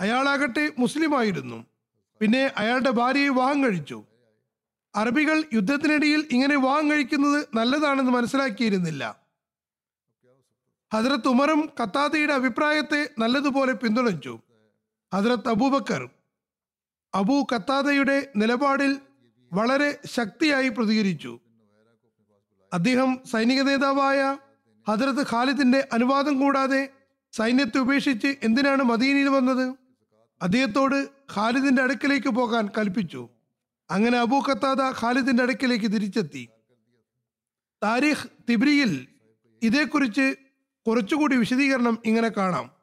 Speaker 1: അയാളാകട്ടെ മുസ്ലിമായിരുന്നു പിന്നെ അയാളുടെ ഭാര്യയെ വിവാഹം കഴിച്ചു. അറബികൾ യുദ്ധത്തിനിടയിൽ ഇങ്ങനെ വിവാഹം കഴിക്കുന്നത് നല്ലതാണെന്ന് മനസ്സിലാക്കിയിരുന്നില്ല. ഹജറത്ത് ഉമറും ഖത്താദയുടെ അഭിപ്രായത്തെ നല്ലതുപോലെ പിന്തുണച്ചു. ഹജറത്ത് അബൂബക്കർ അബൂ ഖത്താദയുടെ നിലപാടിൽ വളരെ ശക്തിയായി പ്രതികരിച്ചു. അദ്ദേഹം സൈനിക നേതാവായ ഹജറത്ത് ഖാലിദിന്റെ അനുവാദം കൂടാതെ സൈന്യത്തെ ഉപേക്ഷിച്ച് എന്തിനാണ് മദീനയിൽ വന്നത്? അദ്ദേഹത്തോട് ഖാലിദിന്റെ അടുക്കലേക്ക് പോകാൻ കൽപ്പിച്ചു. അങ്ങനെ അബൂ ഖത്താദ ഖാലിദിന്റെ അടുക്കലേക്ക് തിരിച്ചെത്തി. താരിഖ് തിബ്രിയിൽ ഇതേക്കുറിച്ച് കുറച്ചുകൂടി വിശദീകരണം ഇങ്ങനെ കാണാം.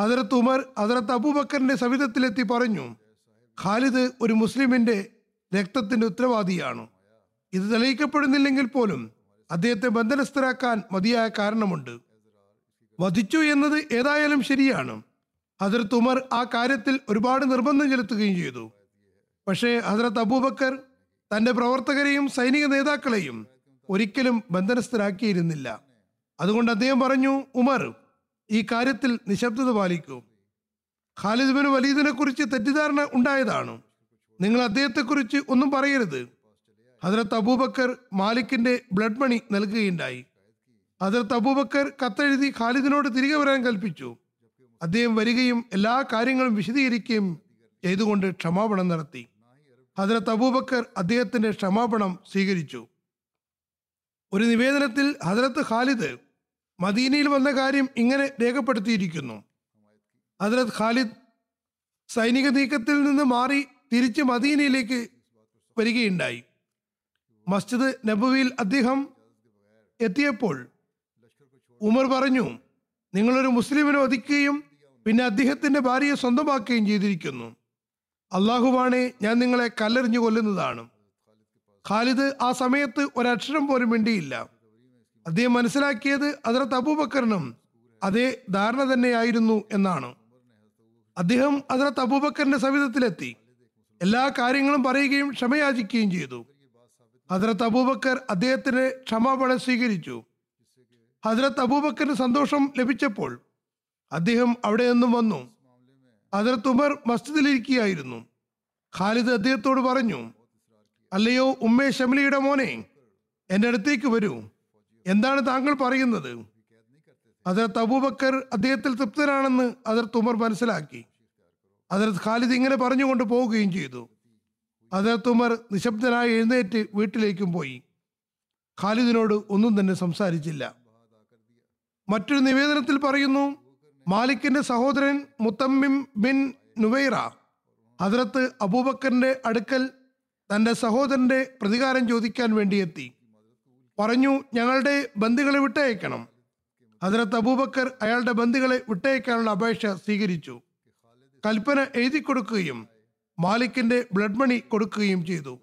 Speaker 1: ഹജറത്ത് ഉമർ ഹജറത്ത് അബൂബക്കറിന്റെ സവിധത്തിലെത്തി പറഞ്ഞു ഖാലിദ് ഒരു മുസ്ലിമിന്റെ രക്തത്തിന്റെ ഉത്തരവാദിയാണ്. ഇത് തെളിയിക്കപ്പെടുന്നില്ലെങ്കിൽ പോലും അദ്ദേഹത്തെ ബന്ധനസ്ഥരാക്കാൻ മതിയായ കാരണമുണ്ട്. വധിച്ചു എന്നത് ഏതായാലും ശരിയാണ്. ഹജറത്ത് ഉമർ ആ കാര്യത്തിൽ ഒരുപാട് നിർബന്ധം ചെലുത്തുകയും ചെയ്തു. പക്ഷേ ഹജറത്ത് അബൂബക്കർ തന്റെ പ്രവർത്തകരെയും സൈനിക നേതാക്കളെയും ഒരിക്കലും ബന്ധനസ്ഥരാക്കിയിരുന്നില്ല. അതുകൊണ്ട് അദ്ദേഹം പറഞ്ഞു ഉമർ ഈ കാര്യത്തിൽ നിശബ്ദത പാലിക്കൂ. ഖാലിദ് ബിൻ വലീദിനെ കുറിച്ച് തെറ്റിദ്ധാരണ ഉണ്ടായതാണ്. നിങ്ങൾ അദ്ദേഹത്തെക്കുറിച്ച് ഒന്നും പറയരുത്. ഹജറത്ത് അബൂബക്കർ മാലിക്കിന്റെ ബ്ലഡ് മണി നൽകുകയുണ്ടായി. ഹജറത്ത് അബൂബക്കർ കത്തെഴുതി ഖാലിദിനോട് തിരികെ വരാൻ കൽപ്പിച്ചു. അദ്ദേഹം വരികയും എല്ലാ കാര്യങ്ങളും വിശദീകരിക്കുകയും ചെയ്തുകൊണ്ട് ക്ഷമാപണം നടത്തി. ഹജറത്ത് അബൂബക്കർ അദ്ദേഹത്തിന്റെ ക്ഷമാപണം സ്വീകരിച്ചു. ഒരു നിവേദനത്തിൽ ഹജറത്ത് ഖാലിദ് മദീനയിൽ വന്ന കാര്യം ഇങ്ങനെ രേഖപ്പെടുത്തിയിരിക്കുന്നു. അതിലത് ഖാലിദ് സൈനിക നീക്കത്തിൽ നിന്ന് മാറി തിരിച്ച് മദീനയിലേക്ക് വരികയുണ്ടായി. മസ്ജിദ് നബുവിയിൽ അദ്ദേഹം എത്തിയപ്പോൾ ഉമർ പറഞ്ഞു നിങ്ങളൊരു മുസ്ലിമിനെ വധിക്കുകയും പിന്നെ അദ്ദേഹത്തിന്റെ ഭാര്യയെ സ്വന്തമാക്കുകയും ചെയ്തിരിക്കുന്നു. അള്ളാഹുവാണെ ഞാൻ നിങ്ങളെ കല്ലെറിഞ്ഞു കൊല്ലുന്നതാണ്. ഖാലിദ് ആ സമയത്ത് ഒരക്ഷരം പോലും മിണ്ടിയില്ല. അദ്ദേഹം മനസ്സിലാക്കിയത് അതിർത്ത് അബൂബക്കറിനും അതേ ധാരണ തന്നെയായിരുന്നു എന്നാണ്. അദ്ദേഹം അതിർത്ത് അബൂബക്കറിന്റെ സവിധത്തിലെത്തി. എല്ലാ കാര്യങ്ങളും പറയുകയും ക്ഷമയാചിക്കുകയും ചെയ്തു. ഹദ്രത്ത് അബൂബക്കർ അദ്ദേഹത്തിന് ക്ഷമാപണം സ്വീകരിച്ചു. ഹദ്രത്ത് അബൂബക്കറിന് സന്തോഷം ലഭിച്ചപ്പോൾ അദ്ദേഹം അവിടെ നിന്നും വന്നു. ഹദ്രത്ത് ഉമർ മസ്ജിദിലിരിക്കുകയായിരുന്നു. ഖാലിദ് അദ്ദേഹത്തോട് പറഞ്ഞു അല്ലയോ ഉമ്മേ ഷമിലിയുടെ മോനെ എന്റെ അടുത്തേക്ക് വരൂ. എന്താണ് താങ്കൾ പറയുന്നത്? അതിർത്ത് അബൂബക്കർ അദ്ദേഹത്തിൽ തൃപ്തരാണെന്ന് അതിർത്ത് ഉമർ മനസ്സിലാക്കി. അതിർത്ത് ഖാലിദ് ഇങ്ങനെ പറഞ്ഞുകൊണ്ട് പോവുകയും ചെയ്തു. അതിർത്ത് ഉമർ നിശബ്ദനായി എഴുന്നേറ്റ് വീട്ടിലേക്കും പോയി. ഖാലിദിനോട് ഒന്നും തന്നെ സംസാരിച്ചില്ല. മറ്റൊരു നിവേദനത്തിൽ പറയുന്നു മാലിക്കിന്റെ സഹോദരൻ മുത്തമ്മിം ബിൻ നുവൈറ ഹദ്രത്ത് അബൂബക്കറിന്റെ അടുക്കൽ തന്റെ സഹോദരന്റെ പ്രതികാരം ചോദിക്കാൻ വേണ്ടി എത്തി. പറഞ്ഞു ഞങ്ങളുടെ ബന്ദികളെ വിട്ടയക്കണം. ഹദ്രത്ത് അബൂബക്കർ അയാളുടെ ബന്ദികളെ വിട്ടയക്കാനുള്ള അപേക്ഷ സ്വീകരിച്ചു. കൽപ്പന എഴുതി കൊടുക്കുകയും മാലിക്കിന്റെ ബ്ലഡ് മണി കൊടുക്കുകയും ചെയ്തു.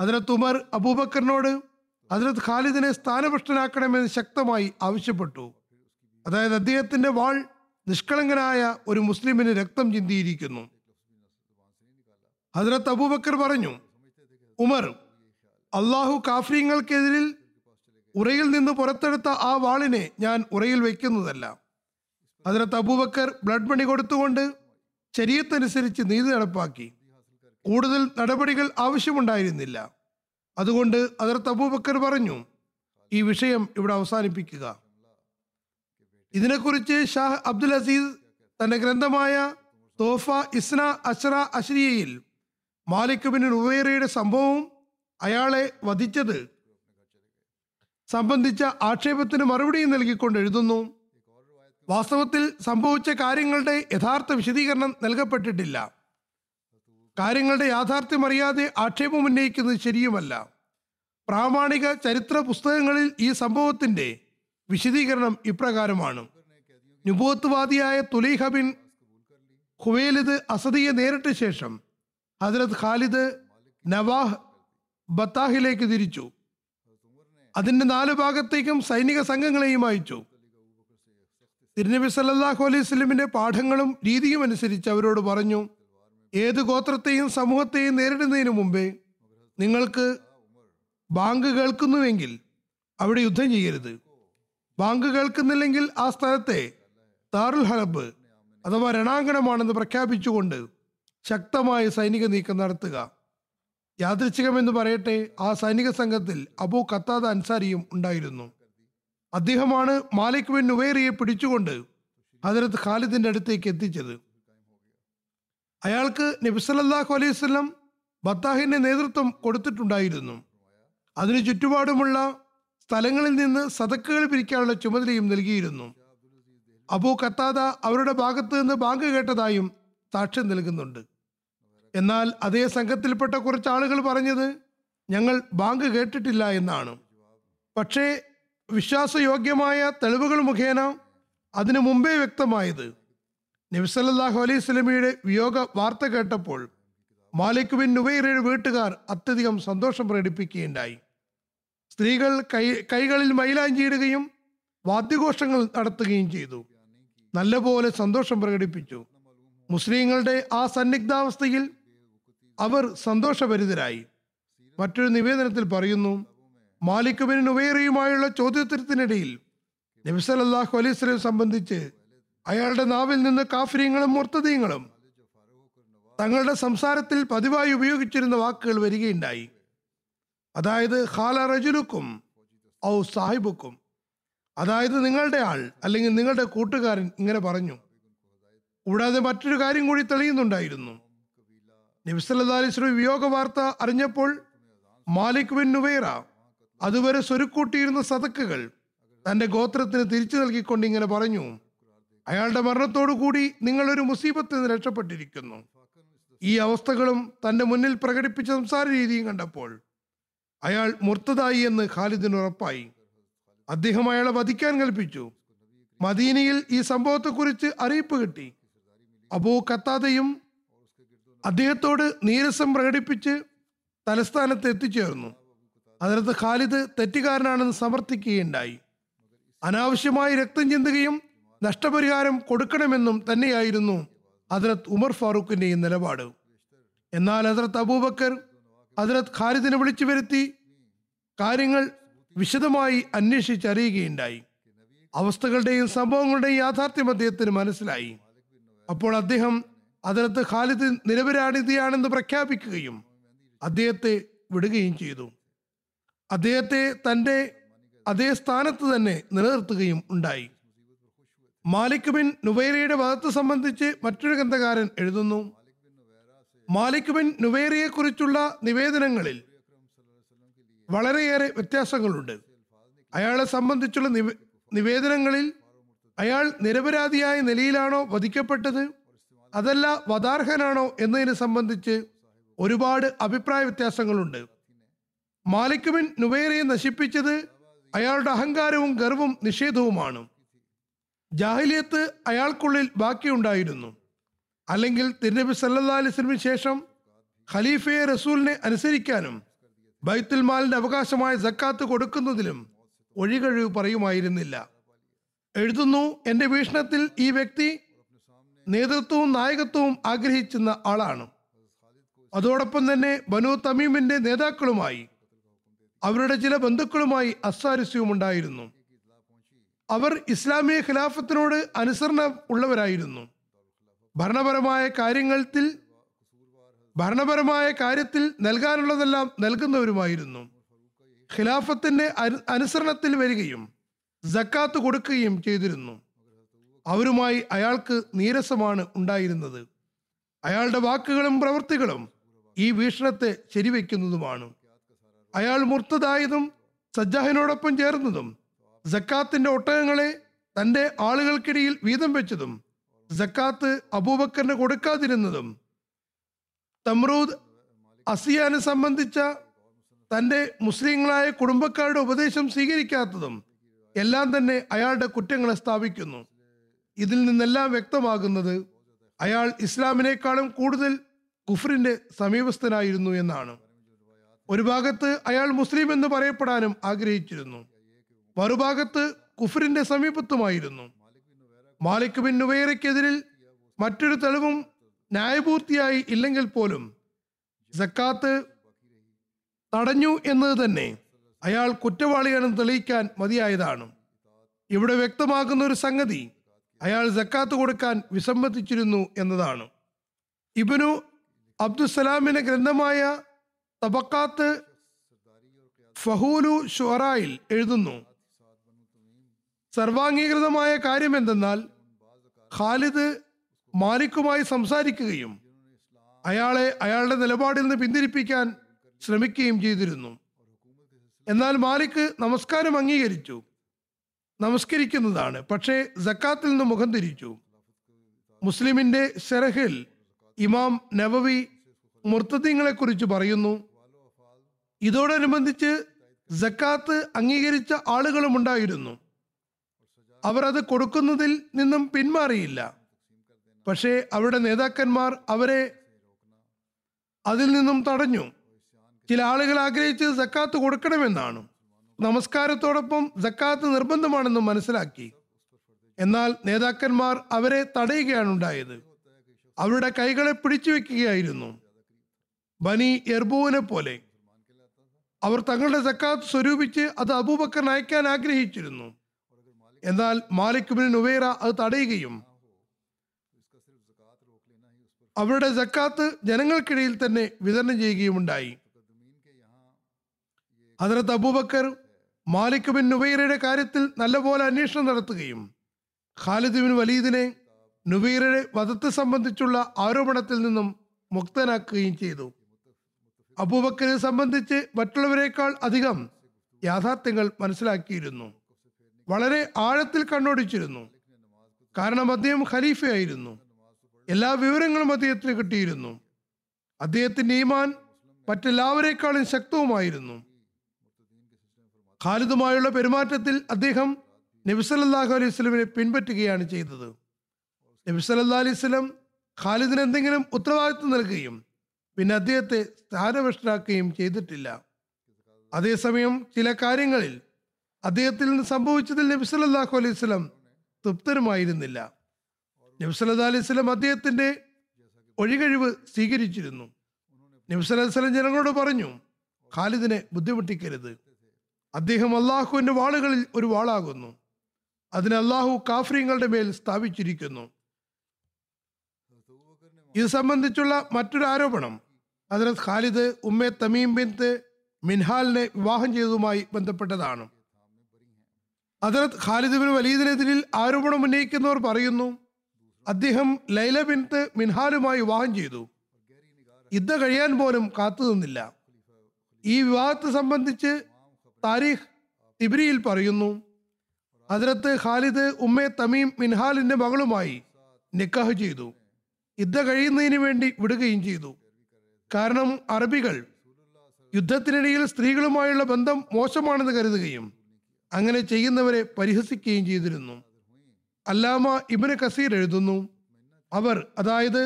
Speaker 1: ഹദ്രത്ത് ഉമർ അബൂബക്കറിനോട് ഹദ്രത്ത് ഖാലിദിനെ സ്ഥാനഭ്രഷ്ടനാക്കണമെന്ന് ശക്തമായി ആവശ്യപ്പെട്ടു. അതായത് അദ്ദേഹത്തിന്റെ വാൾ നിഷ്കളങ്കനായ ഒരു മുസ്ലിമിന് രക്തം ചിന്തിയിരിക്കുന്നു. ഹദ്രത്ത് അബൂബക്കർ പറഞ്ഞു ഉമർ അള്ളാഹു കാഫ്രീങ്ങൾക്കെതിരിൽ ഉറയിൽ നിന്ന് പുറത്തെടുത്ത ആ വാളിനെ ഞാൻ ഉറയിൽ വയ്ക്കുന്നതല്ല. അതിനകത്ത് അബൂബക്കർ ബ്ലഡ് മണി കൊടുത്തുകൊണ്ട് ശരീരത്തനുസരിച്ച് നീതി നടപ്പാക്കി. കൂടുതൽ നടപടികൾ ആവശ്യമുണ്ടായിരുന്നില്ല. അതുകൊണ്ട് അതിർത്ത് അബൂബക്കർ പറഞ്ഞു ഈ വിഷയം ഇവിടെ അവസാനിപ്പിക്കുക. ഇതിനെക്കുറിച്ച് ഷാഹ് അബ്ദുൽ അസീസ് തന്റെ ഗ്രന്ഥമായ തോഫ ഇസ്ന അഷ്റ അഷ്രിയയിൽ മാലിക് ബിൻ ഉവേറയുടെ സംഭവവും അയാളെ വധിച്ചത് സംബന്ധിച്ച ആക്ഷേപത്തിന് മറുപടിയും നൽകിക്കൊണ്ട് എഴുതുന്നു. വാസ്തവത്തിൽ സംഭവിച്ച കാര്യങ്ങളുടെ യഥാർത്ഥ വിശദീകരണം നൽകപ്പെട്ടിട്ടില്ല. കാര്യങ്ങളുടെ യാഥാർത്ഥ്യം അറിയാതെ ആക്ഷേപം ഉന്നയിക്കുന്നത് ശരിയുമല്ല. പ്രാമാണിക ചരിത്ര പുസ്തകങ്ങളിൽ ഈ സംഭവത്തിന്റെ വിശദീകരണം ഇപ്രകാരമാണ്. നുബോത്വാദിയായ തുലൈഹ ബിൻ ഖുവേലിദ് അസദിയെ നേരിട്ട ശേഷം ഹജ്രത് ഖാലിദ് നവാഹ് ബത്താഹിലേക്ക് തിരിച്ചു. അതിന്റെ നാല് ഭാഗത്തേക്കും സൈനിക സംഘങ്ങളെയും അയച്ചു. തിരുനബി സല്ലാഹു അലൈഹി സ്വലമിന്റെ പാഠങ്ങളും രീതിയും അനുസരിച്ച് അവരോട് പറഞ്ഞു ഏത് ഗോത്രത്തെയും സമൂഹത്തെയും നേരിടുന്നതിന് മുമ്പേ നിങ്ങൾക്ക് ബാങ്ക് കേൾക്കുന്നുവെങ്കിൽ അവിടെ യുദ്ധം ചെയ്യരുത്. ബാങ്ക് കേൾക്കുന്നില്ലെങ്കിൽ ആ സ്ഥലത്തെ താറുൽ ഹലബ് അഥവാ രണാങ്കണമാണെന്ന് പ്രഖ്യാപിച്ചുകൊണ്ട് ശക്തമായ സൈനിക നീക്കം നടത്തുക. യാദൃച്ഛികമെന്ന് പറയട്ടെ ആ സൈനിക സംഘത്തിൽ അബൂ ഖത്താദ അൻസാരിയും ഉണ്ടായിരുന്നു. അദ്ദേഹമാണ് മാലിക് ബിൻ നുവേറിയെ പിടിച്ചുകൊണ്ട് ഹദരത്ത് ഖാലിദിന്റെ അടുത്തേക്ക് എത്തിച്ചത്. അയാൾക്ക് നബിസലല്ലാഹു അലൈഹി സ്വലം ബത്താഹിന്റെ നേതൃത്വം കൊടുത്തിട്ടുണ്ടായിരുന്നു. അതിനു ചുറ്റുപാടുമുള്ള സ്ഥലങ്ങളിൽ നിന്ന് സതക്കുകൾ പിരിക്കാനുള്ള ചുമതലയും നൽകിയിരുന്നു. അബൂ ഖത്താദ അവരുടെ ഭാഗത്ത് നിന്ന് ബാങ്ക് കേട്ടതായും സാക്ഷ്യം നൽകുന്നുണ്ട്. എന്നാൽ അതേ സംഘത്തിൽപ്പെട്ട കുറച്ച് ആളുകൾ പറഞ്ഞത് ഞങ്ങൾ ബാങ്ക് കേട്ടിട്ടില്ല എന്നാണ്. പക്ഷേ വിശ്വാസയോഗ്യമായ തെളിവുകൾ മുഖേന അതിനു മുമ്പേ വ്യക്തമായത്. നബിസല്ലാഹു അലൈഹി സ്വലമിയുടെ വിയോഗ വാർത്ത കേട്ടപ്പോൾ മാലിക് ബിൻ നുബൈറയുടെ വീട്ടുകാർ അത്യധികം സന്തോഷം പ്രകടിപ്പിക്കുകയുണ്ടായി. സ്ത്രീകൾ കൈ കൈകളിൽ മൈലാഞ്ചിയിടുകയും വാദ്യഘോഷങ്ങൾ നടത്തുകയും ചെയ്തു. നല്ലപോലെ സന്തോഷം പ്രകടിപ്പിച്ചു. മുസ്ലിങ്ങളുടെ ആ സന്നിഗ്ധാവസ്ഥയിൽ അവർ സന്തോഷഭരിതരായി. മറ്റൊരു നിവേദനത്തിൽ പറയുന്നു മാലിക് ബിൻ നുവേറിയുമായുള്ള ചോദ്യോത്തരത്തിനിടയിൽ നബിസലല്ലാഹു അലൈഹി സ്വലം സംബന്ധിച്ച് അയാളുടെ നാവിൽ നിന്ന് കാഫര്യങ്ങളും മുർത്തതീങ്ങളും തങ്ങളുടെ സംസാരത്തിൽ പതിവായി ഉപയോഗിച്ചിരുന്ന വാക്കുകൾ വരികയുണ്ടായി. അതായത് ഖാല റജുലുക്കും ഔ സാഹിബുക്കും. അതായത് നിങ്ങളുടെ ആൾ അല്ലെങ്കിൽ നിങ്ങളുടെ കൂട്ടുകാരൻ ഇങ്ങനെ പറഞ്ഞു. കൂടാതെ മറ്റൊരു കാര്യം കൂടി തെളിയുന്നുണ്ടായിരുന്നു. നബിസല്ലാ അലിസ്ലം വിയോഗ വാർത്ത അറിഞ്ഞപ്പോൾ മാലിക് ബിൻ നുവേറ അതുവരെ സ്വരുക്കൂട്ടിയിരുന്ന സതക്കുകൾ തന്റെ ഗോത്രത്തിന് തിരിച്ചു നൽകിക്കൊണ്ട് ഇങ്ങനെ പറഞ്ഞു അയാളുടെ മരണത്തോടു കൂടി നിങ്ങൾ ഒരു മുസീബത്തിൽ നിന്ന് രക്ഷപ്പെട്ടിരിക്കുന്നു. ഈ അവസ്ഥകളും തന്റെ മുന്നിൽ പ്രകടിപ്പിച്ച സംസാര രീതിയും കണ്ടപ്പോൾ അയാൾ മുർത്തതായി എന്ന് ഖാലിദിന് ഉറപ്പായി. അദ്ദേഹം അയാളെ വധിക്കാൻ കൽപ്പിച്ചു. മദീനയിൽ ഈ സംഭവത്തെക്കുറിച്ച് അറിയിപ്പ് കിട്ടി. അബൂ കത്താദയും അദ്ദേഹത്തോട് നീരസം പ്രകടിപ്പിച്ച് തലസ്ഥാനത്ത് എത്തിച്ചേർന്നു. അതിനകത്ത് ഖാലിദ് തെറ്റുകാരനാണെന്ന് സമർത്ഥിക്കുകയുണ്ടായി. അനാവശ്യമായി രക്തം ചിന്തുകയും നഷ്ടപരിഹാരം കൊടുക്കണമെന്നും തന്നെയായിരുന്നു അതിരത്ത് ഉമർ ഫാറൂഖിന്റെയും നിലപാട്. എന്നാൽ അതിരത്ത് അബൂബക്കർ അതിരത്ത് ഖാലിദിനെ വിളിച്ചു വരുത്തി കാര്യങ്ങൾ വിശദമായി അന്വേഷിച്ചറിയുകയുണ്ടായി അവസ്ഥകളുടെയും സംഭവങ്ങളുടെയും യാഥാർത്ഥ്യം അദ്ദേഹത്തിന് മനസ്സിലായി. അപ്പോൾ അദ്ദേഹം അതിനകത്ത് ഖാലിദ് നിരപരാധിയാണെന്ന് പ്രഖ്യാപിക്കുകയും അദ്ദേഹത്തെ വിടുകയും ചെയ്തു. അദ്ദേഹത്തെ തന്റെ അതേ സ്ഥാനത്ത് തന്നെ നിലനിർത്തുകയും ഉണ്ടായി. മാലിക് ബിൻ നുവൈറയുടെ വധത്തെ സംബന്ധിച്ച് മറ്റൊരു ഗ്രന്ഥകാരൻ എഴുതുന്നു. മാലിക് ബിൻ നുവൈറയെ കുറിച്ചുള്ള നിവേദനങ്ങളിൽ വളരെയേറെ വ്യത്യാസങ്ങളുണ്ട്. അയാളെ സംബന്ധിച്ചുള്ള നിവ- നിവേദനങ്ങളിൽ അയാൾ നിരപരാധിയായ നിലയിലാണോ വധിക്കപ്പെട്ടത്? അതല്ല വദാർഹനാണോ എന്നതിനെ സംബന്ധിച്ച് ഒരുപാട് അഭിപ്രായ വ്യത്യാസങ്ങളുണ്ട്. മാലിക് നുവേരയെ നശിപ്പിച്ചത് അയാളുടെ അഹങ്കാരവും ഗർവും നിഷേധവുമാണ്. ജാഹിലിയത്ത് അയാൾക്കുള്ളിൽ ബാക്കിയുണ്ടായിരുന്നു. അല്ലെങ്കിൽ തിരുനബി സല്ലാ അലിസ്ലിമിന് ശേഷം ഖലീഫയെ റസൂലിനെ അനുസരിക്കാനും ബൈത്തുൽ മാലിന്റെ അവകാശമായ സക്കാത്ത് കൊടുക്കുന്നതിലും ഒഴികഴിവ് പറയുമായിരുന്നില്ല. എഴുതുന്നു എന്റെ വീക്ഷണത്തിൽ ഈ വ്യക്തി നേതൃത്വവും നായകത്വവും ആഗ്രഹിച്ചിരുന്ന ആളാണ്. അതോടൊപ്പം തന്നെ ബനു തമീമിന്റെ നേതാക്കളുമായി അവരുടെ ചില ബന്ധുക്കളുമായി അസ്വാരസ്യവും ഉണ്ടായിരുന്നു അവർ ഇസ്ലാമിക ഖിലാഫത്തിനോട് അനുസരണ ഉള്ളവരായിരുന്നു. ഭരണപരമായ കാര്യങ്ങളിൽ ഭരണപരമായ കാര്യത്തിൽ നൽകാനുള്ളതെല്ലാം നൽകുന്നവരുമായിരുന്നു. ഖിലാഫത്തിന്റെ അനുസരണത്തിൽ വരികയും ജക്കാത്ത് കൊടുക്കുകയും ചെയ്തിരുന്നു. അവരുമായി അയാൾക്ക് നീരസമാണ് ഉണ്ടായിരുന്നത്. അയാളുടെ വാക്കുകളും പ്രവൃത്തികളും ഈ വീക്ഷണത്തെ ശരിവെക്കുന്നതുമാണ്. അയാൾ മുർത്തതായതും സജ്ജാഹിനോടൊപ്പം ചേർന്നതും ജക്കാത്തിന്റെ ഒട്ടകങ്ങളെ തന്റെ ആളുകൾക്കിടയിൽ വീതം വെച്ചതും ജക്കാത്ത് അബൂബക്കറിന് കൊടുക്കാതിരുന്നതും തമ്രൂദ് അസിയാനെ സംബന്ധിച്ച തന്റെ മുസ്ലിങ്ങളായ കുടുംബക്കാരുടെ ഉപദേശം സ്വീകരിക്കാത്തതും എല്ലാം തന്നെ അയാളുടെ കുറ്റങ്ങളെ സ്ഥാപിക്കുന്നു. ഇതിൽ നിന്നെല്ലാം വ്യക്തമാകുന്നത് അയാൾ ഇസ്ലാമിനേക്കാളും കൂടുതൽ കുഫറിന്റെ സമീപസ്ഥനായിരുന്നു എന്നാണ്. ഒരു ഭാഗത്ത് അയാൾ മുസ്ലിം എന്ന് പറയപ്പെടാനും ആഗ്രഹിച്ചിരുന്നു. മറുഭാഗത്ത് കുഫറിന്റെ സമീപത്തുമായിരുന്നു. മാലിക് ബിൻ നുവേറയ്ക്കെതിരിൽ മറ്റൊരു തെളിവും ന്യായപൂർത്തിയായി ഇല്ലെങ്കിൽ പോലും സക്കാത്ത് തടഞ്ഞു എന്നത് തന്നെ അയാൾ കുറ്റവാളിയാണെന്ന് തെളിയിക്കാൻ മതിയായതാണ്. ഇവിടെ വ്യക്തമാകുന്ന ഒരു സംഗതി അയാൾ ജക്കാത്ത് കൊടുക്കാൻ വിസമ്മതിച്ചിരുന്നു എന്നതാണ്. ഇബനു അബ്ദുസലാമിന്റെ ഗ്രന്ഥമായ തബക്കാത്ത് ഫഹൂലു ഷുറായിൽ എഴുതുന്നു സർവാംഗീകൃതമായ കാര്യം എന്തെന്നാൽ ഖാലിദ് മാലിക്കുമായി സംസാരിക്കുകയും അയാളെ അയാളുടെ നിലപാടിൽ നിന്ന് പിന്തിരിപ്പിക്കാൻ ശ്രമിക്കുകയും ചെയ്തിരുന്നു. എന്നാൽ മാലിക് നമസ്കാരം അംഗീകരിച്ചു. നമസ്കരിക്കുന്നതാണ്. പക്ഷേ ജക്കാത്തിൽ നിന്ന് മുഖം തിരിച്ചു. മുസ്ലിമിന്റെ ഷെറഹിൽ ഇമാം നവവി മുർത്തദ്ദീങ്ങളെ കുറിച്ച് പറയുന്നു ഇതോടനുബന്ധിച്ച് ജക്കാത്ത് അംഗീകരിച്ച ആളുകളും ഉണ്ടായിരുന്നു. അവർ അത് കൊടുക്കുന്നതിൽ നിന്നും പിന്മാറിയില്ല. പക്ഷേ അവരുടെ നേതാക്കന്മാർ അവരെ അതിൽ നിന്നും തടഞ്ഞു. ചില ആളുകൾ ആഗ്രഹിച്ച് സക്കാത്ത് കൊടുക്കണമെന്നാണ്. നമസ്കാരത്തോടൊപ്പം ജക്കാത്ത് നിർബന്ധമാണെന്ന് മനസ്സിലാക്കി. എന്നാൽ നേതാക്കന്മാർ അവരെ തടയുകയാണ് ഉണ്ടായത്. അവരുടെ കൈകളെ പിടിച്ചു വെക്കുകയായിരുന്നു. ബനി എർബുവിനെ പോലെ. അവർ തങ്ങളുടെ സക്കാത്ത് സ്വരൂപിച്ച് അത് അബൂബക്കർ അയക്കാൻ ആഗ്രഹിച്ചിരുന്നു. എന്നാൽ മാലിക് ബിൻ നുവേറ അത് തടയുകയും അവരുടെ ജക്കാത്ത് ജനങ്ങൾക്കിടയിൽ തന്നെ വിതരണം ചെയ്യുകയും ഉണ്ടായി ഹജറത്ത് അബൂബക്കർ മാലിക് ബിൻ നുബൈറയുടെ കാര്യത്തിൽ നല്ലപോലെ അന്വേഷണം നടത്തുകയും ഖാലിദ് ബിൻ വലീദിനെ നുബൈറയുടെ വധത്തെ സംബന്ധിച്ചുള്ള ആരോപണത്തിൽ നിന്നും മുക്തനാക്കുകയും ചെയ്തു. അബൂബക്കറിനെ സംബന്ധിച്ച് മറ്റുള്ളവരെക്കാൾ അധികം യാഥാർത്ഥ്യങ്ങൾ മനസ്സിലാക്കിയിരുന്നു. വളരെ ആഴത്തിൽ കണ്ണോടിച്ചിരുന്നു. കാരണം അദ്ദേഹം ഖലീഫയായിരുന്നു. എല്ലാ വിവരങ്ങളും അദ്ദേഹത്തിന് കിട്ടിയിരുന്നു. അദ്ദേഹത്തിന്റെ ഈമാൻ മറ്റെല്ലാവരെക്കാളും ശക്തവുമായിരുന്നു. ഖാലിദുമായുള്ള പെരുമാറ്റത്തിൽ അദ്ദേഹം നബിസലല്ലാഹു അലൈഹി സ്വലമിനെ പിൻപറ്റുകയാണ് ചെയ്തത്. നബിസലല്ലാ അലൈഹി സ്വലം ഖാലിദിന് എന്തെങ്കിലും ഉത്തരവാദിത്വം നൽകുകയും പിന്നെ അദ്ദേഹത്തെ സ്ഥാനഭ്രഷ്ടരാക്കുകയും ചെയ്തിട്ടില്ല. അതേസമയം ചില കാര്യങ്ങളിൽ അദ്ദേഹത്തിൽ നിന്ന് സംഭവിച്ചതിൽ നബി സല്ലല്ലാഹു അലൈഹി സ്വലം തൃപ്തരുമായിരുന്നില്ല. നബി സല്ലല്ലാഹു അലൈഹി സ്വലം അദ്ദേഹത്തിന്റെ ഒഴികഴിവ് സ്വീകരിച്ചിരുന്നു. നബി സല്ലല്ലാഹു അലൈഹി സ്വലം ജനങ്ങളോട് പറഞ്ഞു ഖാലിദിനെ ബുദ്ധിമുട്ടിക്കരുത്. അദ്ദേഹം അള്ളാഹുവിന്റെ വാളുകളിൽ ഒരു വാളാകുന്നു. അതിന് അള്ളാഹു കാഫ്രീങ്ങളുടെ മേൽ സ്ഥാപിച്ചിരിക്കുന്നു. ഇത് സംബന്ധിച്ചുള്ള മറ്റൊരു ആരോപണം. ഹജറത് ഖാലിദ് ഉമ്മേ തമീം ബിൻത്ത് മിൻഹാലിനെ വിവാഹം ചെയ്തതുമായി ബന്ധപ്പെട്ടതാണ്. ഹജറത് ഖാലിദ് ബിൻ വലീദിനെതിരിൽ ആരോപണം ഉന്നയിക്കുന്നവർ പറയുന്നു അദ്ദേഹം ലൈല ബിൻത്ത് മിൻഹാലുമായി വിവാഹം ചെയ്തു. യുദ്ധ കഴിയാൻ പോലും കാത്തു നിന്നില്ല. ഈ വിവാഹത്തെ സംബന്ധിച്ച് താരിഖ് തിബിരിയിൽ പറയുന്നു അതിരത്ത് ഖാലിദ് ഉമ്മെ തമീം മിൻഹാലിന്റെ മകളുമായി നിക്കാഹ് ചെയ്തു. യുദ്ധ കഴിയുന്നതിന് വേണ്ടി വിടുകയും ചെയ്തു. കാരണം അറബികൾ യുദ്ധത്തിനിടയിൽ സ്ത്രീകളുമായുള്ള ബന്ധം മോശമാണെന്ന് കരുതുകയും അങ്ങനെ ചെയ്യുന്നവരെ പരിഹസിക്കുകയും ചെയ്തിരുന്നു. അല്ലാമ ഇബിന് കസീർ എഴുതുന്നു അവർ അതായത്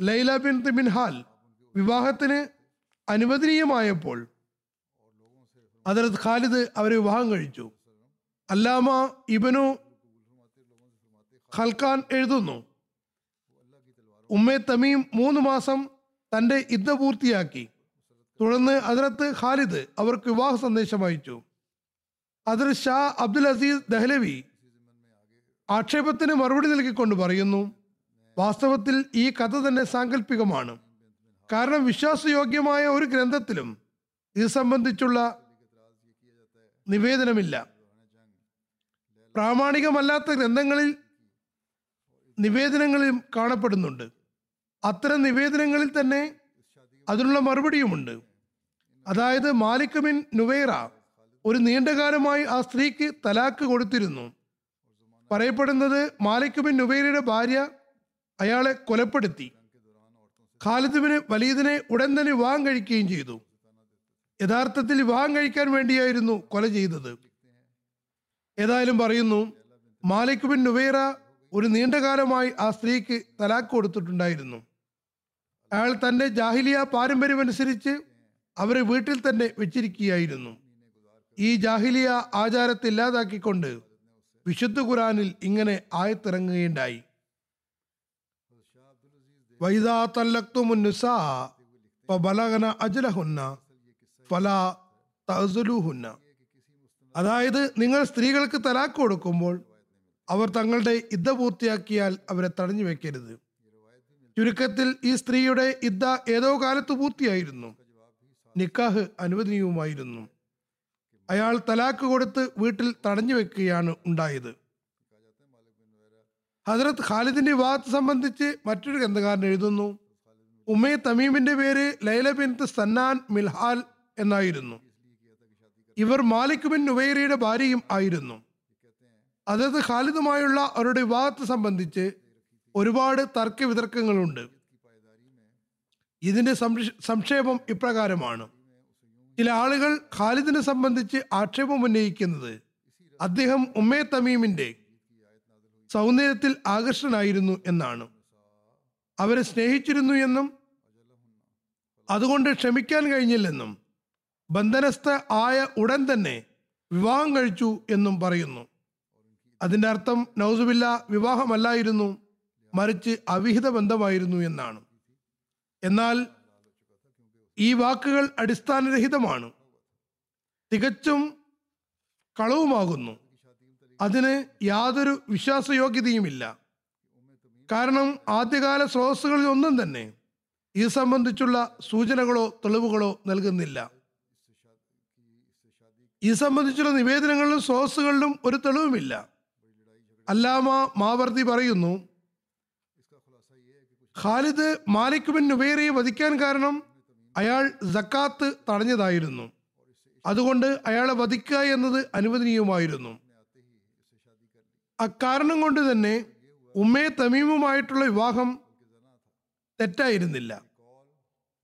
Speaker 1: ലൈല ബിൻ തിമിൻഹാൽ വിവാഹത്തിന് അനുവദനീയമായപ്പോൾ ഹജറത് ഖാലിദ് അവരെ വിവാഹം കഴിച്ചു. അല്ലാമ ഇബനു ഖൽഖാൻ എഴുതുന്നു ഉമ്മേ തമീം മൂന്ന് മാസം തന്റെ യുദ്ധ പൂർത്തിയാക്കി. തുടർന്ന് അതിലത്ത് ഖാലിദ് അവർക്ക് വിവാഹ സന്ദേശം അയച്ചു. അതിൽ ഷാ അബ്ദുൽ അസീസ് ദഹ്ലവി ആക്ഷേപത്തിന് മറുപടി നൽകിക്കൊണ്ട് പറയുന്നു വാസ്തവത്തിൽ ഈ കഥ തന്നെ സാങ്കല്പികമാണ്. കാരണം വിശ്വാസയോഗ്യമായ ഒരു ഗ്രന്ഥത്തിലും ഇത് സംബന്ധിച്ചുള്ള നിവേദനമില്ല. പ്രാമാണികമല്ലാത്ത ഗ്രന്ഥങ്ങളിൽ നിവേദനങ്ങളിൽ കാണപ്പെടുന്നുണ്ട്. അത്തരം നിവേദനങ്ങളിൽ തന്നെ അതിനുള്ള മറുപടിയുമുണ്ട്. അതായത് മാലിക് ബിൻ നുവേറ ഒരു നീണ്ടകാലമായി ആ സ്ത്രീക്ക് തലാക്ക് കൊടുത്തിരുന്നു. പറയപ്പെടുന്നത് മാലിക് ബിൻ നുവേരയുടെ ഭാര്യ അയാളെ കൊലപ്പെടുത്തി. ഖാലിദ് ബിന് വലീദിനെ ഉടൻ തന്നെ വിവാഹം കഴിക്കുകയും ചെയ്തു. യഥാർത്ഥത്തിൽ വിവാഹം കഴിക്കാൻ വേണ്ടിയായിരുന്നു കൊല ചെയ്തത്. ഏതായാലും പറയുന്നു മാലിക് ബിൻ നുവേറ ഒരു നീണ്ടകാലമായി ആ സ്ത്രീക്ക് തലാക്ക് കൊടുത്തിട്ടുണ്ടായിരുന്നു. അയാൾ തന്റെ ജാഹിലിയ പാരമ്പര്യമനുസരിച്ച് അവരെ വീട്ടിൽ തന്നെ വെച്ചിരിക്കുകയായിരുന്നു. ഈ ജാഹിലിയ ആചാരത്തെ ഇല്ലാതാക്കിക്കൊണ്ട് വിശുദ്ധ ഖുറാനിൽ ഇങ്ങനെ ആയത്തിറങ്ങുകയുണ്ടായി. വൈദാ തല്ലക്തുമുൻ നിസാ ഫബലഗന അജ്ലഹുന്ന ഫലാ അതായത് നിങ്ങൾ സ്ത്രീകൾക്ക് തലാക്ക് കൊടുക്കുമ്പോൾ അവർ തങ്ങളുടെ ഇദ്ദ പൂർത്തിയാക്കിയാൽ അവരെ തടഞ്ഞു വെക്കരുത്. ചുരുക്കത്തിൽ ഈ സ്ത്രീയുടെ ഇദ്ദ ഏതോ കാലത്ത് പൂർത്തിയായിരുന്നു. നിക്കാഹ് അനുവദനീയവുമായിരുന്നു. അയാൾ തലാക്ക് കൊടുത്ത് വീട്ടിൽ തടഞ്ഞു വെക്കുകയാണ് ഉണ്ടായത്. ഹജറത്ത് ഖാലിദിന്റെ വിവാഹത്തെ സംബന്ധിച്ച് മറ്റൊരു ഗ്രന്ഥകാരൻ എഴുതുന്നു. ഉമ്മേ തമീമിന്റെ പേര് ലൈല ബിൻ സന്നാൻ മിൽഹാൽ എന്നായിരുന്നു. ഇവർ മാലിക് ബിൻ നുവൈറയുടെ ഭാര്യയും ആയിരുന്നു. അതത് ഖാലിദുമായുള്ള അവരുടെ വിവാഹത്തെ സംബന്ധിച്ച് ഒരുപാട് തർക്ക വിതർക്കങ്ങളുണ്ട് ഇതിന്റെ സംക്ഷേപം ഇപ്രകാരമാണ്. ചില ആളുകൾ ഖാലിദിനെ സംബന്ധിച്ച് ആക്ഷേപം ഉന്നയിക്കുന്നത് അദ്ദേഹം ഉമ്മേ തമീമിന്റെ സൗന്ദര്യത്തിൽ ആകർഷനായിരുന്നു എന്നാണ്. അവരെ സ്നേഹിച്ചിരുന്നു എന്നും അതുകൊണ്ട് ക്ഷമിക്കാൻ കഴിഞ്ഞില്ലെന്നും ബന്ധനസ്ഥ ആയ ഉടൻ തന്നെ വിവാഹം കഴിച്ചു എന്നും പറയുന്നു. അതിന്റെ അർത്ഥം നൗസുബില്ല വിവാഹമല്ലായിരുന്നു മറിച്ച് അവിഹിത ബന്ധമായിരുന്നു എന്നാണ്. എന്നാൽ ഈ വാക്കുകൾ അടിസ്ഥാനരഹിതമാണ്. തികച്ചും കളവുമാകുന്നു. അതിന് യാതൊരു വിശ്വാസയോഗ്യതയുമില്ല. കാരണം ആദ്യകാല സ്രോതസ്സുകളിൽ ഒന്നും തന്നെ ഇത് സംബന്ധിച്ചുള്ള സൂചനകളോ തെളിവുകളോ നൽകുന്നില്ല. ഇത് സംബന്ധിച്ചുള്ള നിവേദനങ്ങളിലും സ്രോതസ്സുകളിലും ഒരു തെളിവുമില്ല. അല്ലാമ മാവർത്തി പറയുന്നു ഖാലിദ് മാലിക് ബിൻ നുബൈറയെ വധിക്കാൻ കാരണം അയാൾ ജക്കാത്ത് തടഞ്ഞതായിരുന്നു. അതുകൊണ്ട് അയാളെ വധിക്കുക എന്നത് അനുവദനീയമായിരുന്നു അക്കാരണം കൊണ്ട് തന്നെ ഉമ്മേ തമീമുമായിട്ടുള്ള വിവാഹം തെറ്റായിരുന്നില്ല.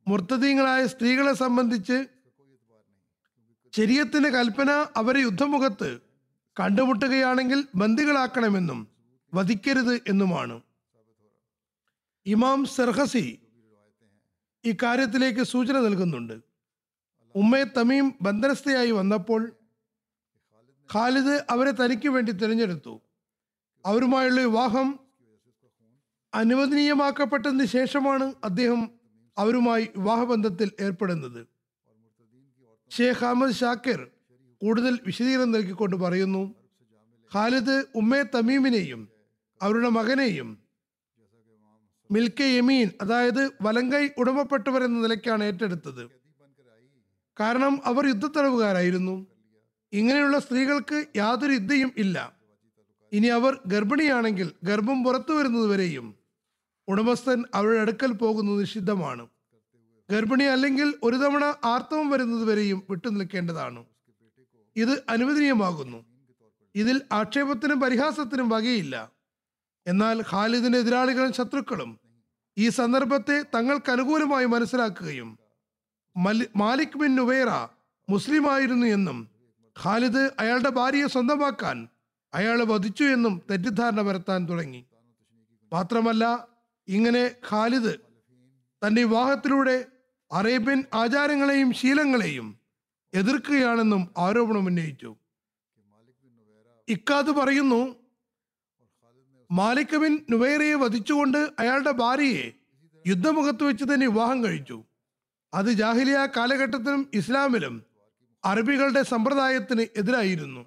Speaker 1: മുർത്തദീങ്ങളായ സ്ത്രീകളെ സംബന്ധിച്ച് ശരീരത്തിന്റെ കൽപ്പന അവരെ യുദ്ധമുഖത്ത് കണ്ടുമുട്ടുകയാണെങ്കിൽ ബന്ദികളാക്കണമെന്നും വധിക്കരുത് എന്നുമാണ്. ഇമാം സെർഹസി ഇക്കാര്യത്തിലേക്ക് സൂചന നൽകുന്നുണ്ട്. ഉമ്മയെ തമീം ബന്ധനസ്ഥയായി വന്നപ്പോൾ ഖാലിദ് അവരെ തനിക്ക് വേണ്ടി തിരഞ്ഞെടുത്തു. അവരുമായുള്ള വിവാഹം അനുവദനീയമാക്കപ്പെട്ടതിന് ശേഷമാണ് അദ്ദേഹം അവരുമായി വിവാഹബന്ധത്തിൽ ഏർപ്പെടുന്നത്. ഷേഖ് അഹമ്മദ് ഷാക്കിർ കൂടുതൽ വിശദീകരണം നൽകിക്കൊണ്ട് പറയുന്നു ഖാലിദ് ഉമ്മേ തമീമിനെയും അവരുടെ മകനെയും മിൽക്കെ യമീൻ അതായത് വലങ്കൈ ഉടമപ്പെട്ടവർ എന്ന നിലയ്ക്കാണ് ഏറ്റെടുത്തത്. കാരണം അവർ യുദ്ധത്തടവുകാരായിരുന്നു. ഇങ്ങനെയുള്ള സ്ത്രീകൾക്ക് യാതൊരു യുദ്ധയും ഇല്ല. ഇനി അവർ ഗർഭിണിയാണെങ്കിൽ ഗർഭം പുറത്തു വരുന്നതുവരെയും ഉടമസ്ഥൻ അവരുടെ അടുക്കൽ പോകുന്നത് നിഷിദ്ധമാണ്. ഗർഭിണി അല്ലെങ്കിൽ ഒരു തവണ ആർത്തവം വരുന്നതുവരെയും വിട്ടു നിൽക്കേണ്ടതാണ്. ഇത് അനുവദനീയമാകുന്നു. ഇതിൽ ആക്ഷേപത്തിനും പരിഹാസത്തിനും വകയില്ല. എന്നാൽ ഖാലിദിന്റെ എതിരാളികളും ശത്രുക്കളും ഈ സന്ദർഭത്തെ തങ്ങൾക്ക് അനുകൂലമായി മനസ്സിലാക്കുകയും മാലിക് ബിൻ നുവേറ മുസ്ലിമായിരുന്നു എന്നും ഖാലിദ് അയാളുടെ ഭാര്യയെ സ്വന്തമാക്കാൻ അയാളെ വധിച്ചു എന്നും തെറ്റിദ്ധാരണ വരുത്താൻ തുടങ്ങി. മാത്രമല്ല ഇങ്ങനെ ഖാലിദ് തന്റെ വിവാഹത്തിലൂടെ അറേബ്യൻ ആചാരങ്ങളെയും ശീലങ്ങളെയും എതിർക്കുകയാണെന്നും ആരോപണം ഉന്നയിച്ചു. ഇക്കാത് പറയുന്നു മാലിക് ബിൻ നുവേറയെ വധിച്ചുകൊണ്ട് അയാളുടെ ഭാര്യയെ യുദ്ധമുഖത്ത് വെച്ച് തന്നെ വിവാഹം കഴിച്ചു. അത് ജാഹിലിയ കാലഘട്ടത്തിലും ഇസ്ലാമിലും അറബികളുടെ സമ്പ്രദായത്തിന് എതിരായിരുന്നു.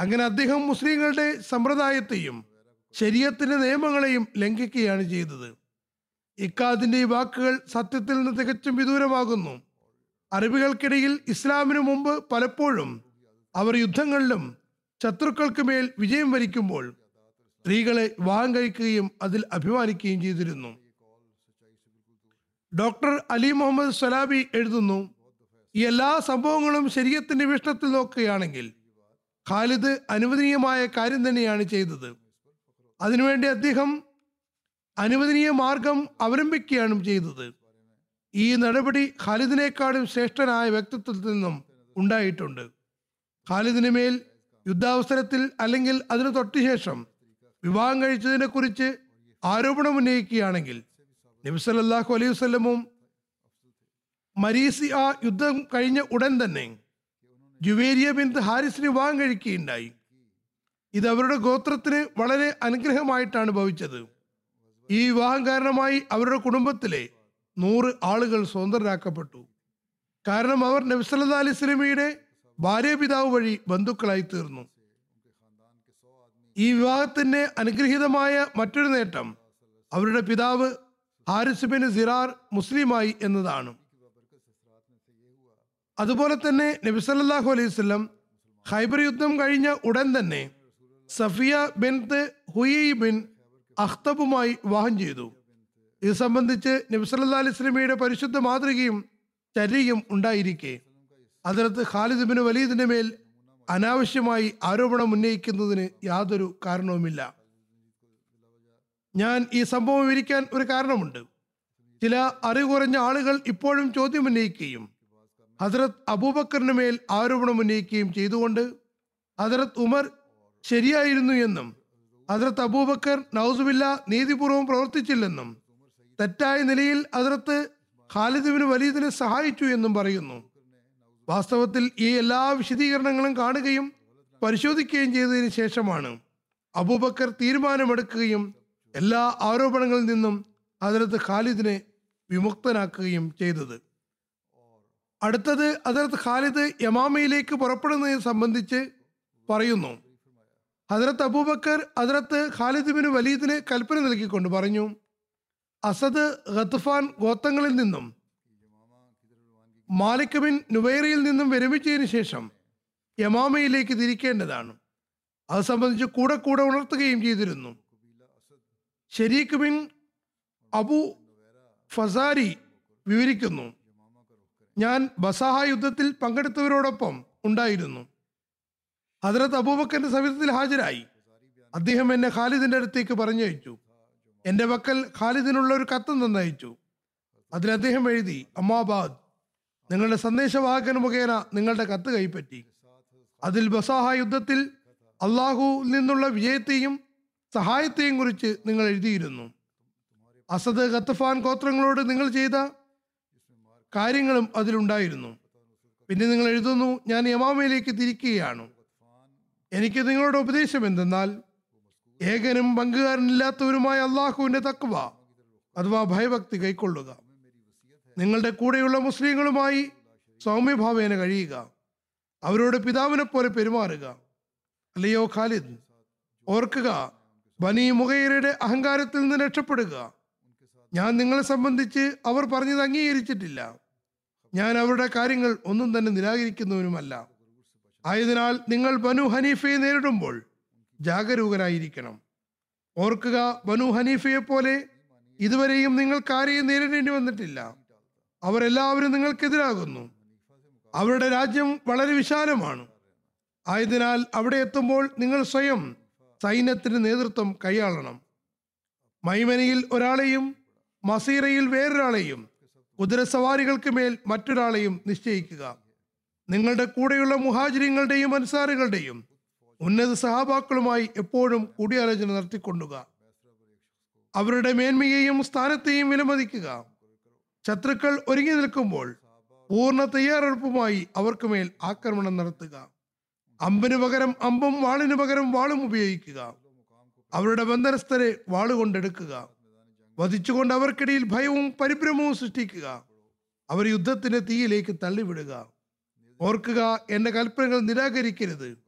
Speaker 1: അങ്ങനെ അദ്ദേഹം മുസ്ലിങ്ങളുടെ സമ്പ്രദായത്തെയും ശരീരത്തിന്റെ നിയമങ്ങളെയും ലംഘിക്കുകയാണ് ചെയ്തത്. ഇക്കാദിന്റെ ഈ വാക്കുകൾ സത്യത്തിൽ നിന്ന് തികച്ചും വിദൂരമാകുന്നു. അറബികൾക്കിടയിൽ ഇസ്ലാമിനു മുമ്പ് പലപ്പോഴും അവർ യുദ്ധങ്ങളിലും ശത്രുക്കൾക്ക് മേൽ വിജയം വരിക്കുമ്പോൾ സ്ത്രീകളെ വിവാഹം കഴിക്കുകയും അതിൽ അഭിമാനിക്കുകയും ചെയ്തിരുന്നു. ഡോക്ടർ അലി മുഹമ്മദ് സലാബി എഴുതുന്നു ഈ എല്ലാ സംഭവങ്ങളും ശരീരത്തിന്റെ വീക്ഷണത്തിൽ നോക്കുകയാണെങ്കിൽ ഖാലിദ് അനുവദനീയമായ കാര്യം തന്നെയാണ് ചെയ്തത്. അതിനുവേണ്ടി അദ്ദേഹം അനുവദനീയ മാർഗം അവലംബിക്കുകയാണ് ചെയ്തത്. ഈ നടപടി ഖാലിദിനേക്കാളും ശ്രേഷ്ഠനായ വ്യക്തിത്വത്തിൽ നിന്നും ഉണ്ടായിട്ടുണ്ട്. ഖാലിദിന് മേൽ യുദ്ധാവസരത്തിൽ അല്ലെങ്കിൽ അതിനു തൊട്ടുശേഷം വിവാഹം കഴിച്ചതിനെ കുറിച്ച് ആരോപണം ഉന്നയിക്കുകയാണെങ്കിൽ നബിസലല്ലാഹു അലൈഹി വസ്ലമും മരീസി ആ യുദ്ധം കഴിഞ്ഞ ഉടൻ തന്നെ ജുവേരിയ ബിന്ദ് ഹാരിസിന് വിവാഹം കഴിക്കുകയുണ്ടായി. ഇത് അവരുടെ ഗോത്രത്തിന് വളരെ അനുഗ്രഹമായിട്ടാണ് ഭവിച്ചത്. ഈ വിവാഹം കാരണമായി അവരുടെ കുടുംബത്തിലെ നൂറ് ആളുകൾ സ്വതന്ത്രരാക്കപ്പെട്ടു. കാരണം അവർ നബ്സല്ലാ അലൈഹി സ്വലമിയുടെ ഭാര്യാപിതാവ് വഴി ബന്ധുക്കളായി തീർന്നു. ഈ വിവാഹത്തിന്റെ അനുഗ്രഹീതമായ മറ്റൊരു നേട്ടം അവരുടെ പിതാവ് ഹാരിസ് ബിൻ സിറാർ മുസ്ലിമായി എന്നതാണ്. അതുപോലെ തന്നെ നബി സല്ലല്ലാഹു അലൈഹി വസല്ലം ഹൈബർ യുദ്ധം കഴിഞ്ഞ ഉടൻ തന്നെ സഫിയ ബിൻ ഹുയി ബിൻ അഖ്തബുമായി വിവാഹം ചെയ്തു. ഇത് സംബന്ധിച്ച് നബ്സല്ലാ അലിസ്ലമിയുടെ പരിശുദ്ധ മാതൃകയും ചര്യയും ഉണ്ടായിരിക്കെ. അതിനകത്ത് ഖാലിദ് ബിൻ വലീദിന്റെ മേൽ അനാവശ്യമായി ആരോപണം ഉന്നയിക്കുന്നതിന് യാതൊരു കാരണവുമില്ല. ഞാൻ ഈ സംഭവം വിവരിക്കാൻ ഒരു കാരണമുണ്ട്. ചില അറിവ് കുറഞ്ഞ ആളുകൾ ഇപ്പോഴും ചോദ്യം ഉന്നയിക്കുകയും ഹസരത് അബൂബക്കറിന് മേൽ ആരോപണം ഉന്നയിക്കുകയും ചെയ്തുകൊണ്ട് ഹസരത് ഉമർ ശരിയായിരുന്നു എന്നും ഹസരത്ത് അബൂബക്കർ നൌസുബില്ല നീതിപൂർവം പ്രവർത്തിച്ചില്ലെന്നും തെറ്റായ നിലയിൽ അതിർത്ത് ഖാലിദിബിന് വലീദിനെ സഹായിച്ചു എന്നും പറയുന്നു. വാസ്തവത്തിൽ ഈ എല്ലാ വിശദീകരണങ്ങളും കാണുകയും പരിശോധിക്കുകയും ചെയ്തതിന് ശേഷമാണ് അബൂബക്കർ തീരുമാനമെടുക്കുകയും എല്ലാ ആരോപണങ്ങളിൽ നിന്നും അതിർത്ത് ഖാലിദിനെ വിമുക്തനാക്കുകയും ചെയ്തത്. അടുത്തത് അതിർത്ത് ഖാലിദ് യമാമയിലേക്ക് പുറപ്പെടുന്നതിനെ സംബന്ധിച്ച് പറയുന്നു. ഹജറത്ത് അബൂബക്കർ ഹജറത്ത് ഖാലിദ് വലീദിന് കൽപ്പന നൽകിക്കൊണ്ട് പറഞ്ഞു അസദ് ഖത്ഫാൻ ഗോത്രങ്ങളിൽ നിന്നും മാലിക് ബിൻ നുവൈറയിൽ നിന്നും വിരമിച്ചതിന് ശേഷം യമാമയിലേക്ക് തിരിക്കേണ്ടതാണ്. അത് സംബന്ധിച്ച് കൂടെ കൂടെ ഉണർത്തുകയും ചെയ്തിരുന്നു. ഷെരീഖ് ബിൻ അബു ഫസാരി വിവരിക്കുന്നു ഞാൻ ബസാഹ യുദ്ധത്തിൽ പങ്കെടുത്തവരോടൊപ്പം ഉണ്ടായിരുന്നു. ഹജറത്ത് അബൂബക്കറിന്റെ സമീപത്തിൽ ഹാജരായി. അദ്ദേഹം എന്നെ ഖാലിദിന്റെ അടുത്തേക്ക് പറഞ്ഞയച്ചു. എന്റെ പക്കൽ ഖാലിദിനുള്ള ഒരു കത്ത് തന്നയച്ചു. അതിൽ അദ്ദേഹം എഴുതി അമ്മാബാദ് നിങ്ങളുടെ സന്ദേശവാഹകൻ മുഖേന നിങ്ങളുടെ കത്ത് കൈപ്പറ്റി. അതിൽ ബസാഹ യുദ്ധത്തിൽ അള്ളാഹുവിൽ നിന്നുള്ള വിജയത്തെയും സഹായത്തെയും കുറിച്ച് നിങ്ങൾ എഴുതിയിരുന്നു. അസദ് ഖത്തഫാൻ ഗോത്രങ്ങളോട് നിങ്ങൾ ചെയ്ത കാര്യങ്ങളും അതിലുണ്ടായിരുന്നു. പിന്നെ നിങ്ങൾ എഴുതുന്നു ഞാൻ യമാമയിലേക്ക് തിരിക്കുകയാണ്. എനിക്ക് നിങ്ങളുടെ ഉപദേശം എന്തെന്നാൽ ഏകനും പങ്കുകാരനില്ലാത്തവരുമായ അള്ളാഹുവിന്റെ തക്കുവ അഥവാ ഭയഭക്തി കൈക്കൊള്ളുക. നിങ്ങളുടെ കൂടെയുള്ള മുസ്ലിങ്ങളുമായി സൗമ്യഭാവേന കഴിയുക. അവരോട് പിതാവിനെ പോലെ പെരുമാറുക. അല്ലയോ ഖാലിദ്? ഓർക്കുക ബനി മുഖൈറയുടെ അഹങ്കാരത്തിൽ നിന്ന് രക്ഷപ്പെടുക. ഞാൻ നിങ്ങളെ സംബന്ധിച്ച് അവർ പറഞ്ഞത് അംഗീകരിച്ചിട്ടില്ല. ഞാൻ അവരുടെ കാര്യങ്ങൾ ഒന്നും തന്നെ നിരാകരിക്കുന്നവനുമല്ല. ആയതിനാൽ നിങ്ങൾ ബനു ഹനീഫയെ നേരിടുമ്പോൾ ജാഗരൂകരായിരിക്കണം ഓർക്കുക ബനു ഹനീഫയെ പോലെ ഇതുവരെയും നിങ്ങൾ ആരെയും നേരിടേണ്ടി വന്നിട്ടില്ല. അവരെല്ലാവരും നിങ്ങൾക്കെതിരാകുന്നു. അവരുടെ രാജ്യം വളരെ വിശാലമാണ്. ആയതിനാൽ അവിടെ എത്തുമ്പോൾ നിങ്ങൾ സ്വയം സൈന്യത്തിന് നേതൃത്വം കൈയാളണം. മൈമനയിൽ ഒരാളെയും മസീറയിൽ വേറൊരാളെയും കുതിരസവാരികൾക്ക് മേൽ മറ്റൊരാളെയും നിശ്ചയിക്കുക. നിങ്ങളുടെ കൂടെയുള്ള മുഹാജിരിങ്ങളുടെയും അൻസാറുകളുടെയും ഉന്നത സഹാബാക്കളുമായി എപ്പോഴും കൂടിയാലോചന നടത്തിക്കൊണ്ടുക. അവരുടെ മേന്മയെയും സ്ഥാനത്തെയും വിലമതിക്കുക. ശത്രുക്കൾ ഒരുങ്ങി നിൽക്കുമ്പോൾ പൂർണ തയ്യാറെടുപ്പുമായി അവർക്ക് മേൽ ആക്രമണം നടത്തുക. അമ്പിനു പകരം അമ്പും വാളിനു പകരം വാളും ഉപയോഗിക്കുക. അവരുടെ ബന്ധനസ്ഥരെ വാളുകൊണ്ടെടുക്കുക വധിച്ചുകൊണ്ട് അവർക്കിടയിൽ ഭയവും പരിഭ്രമവും സൃഷ്ടിക്കുക. അവർ യുദ്ധത്തിന്റെ തീയിലേക്ക് തള്ളിവിടുക. ഓർക്കുക എന്റെ കൽപ്പനകൾ നിരാകരിക്കരുത്.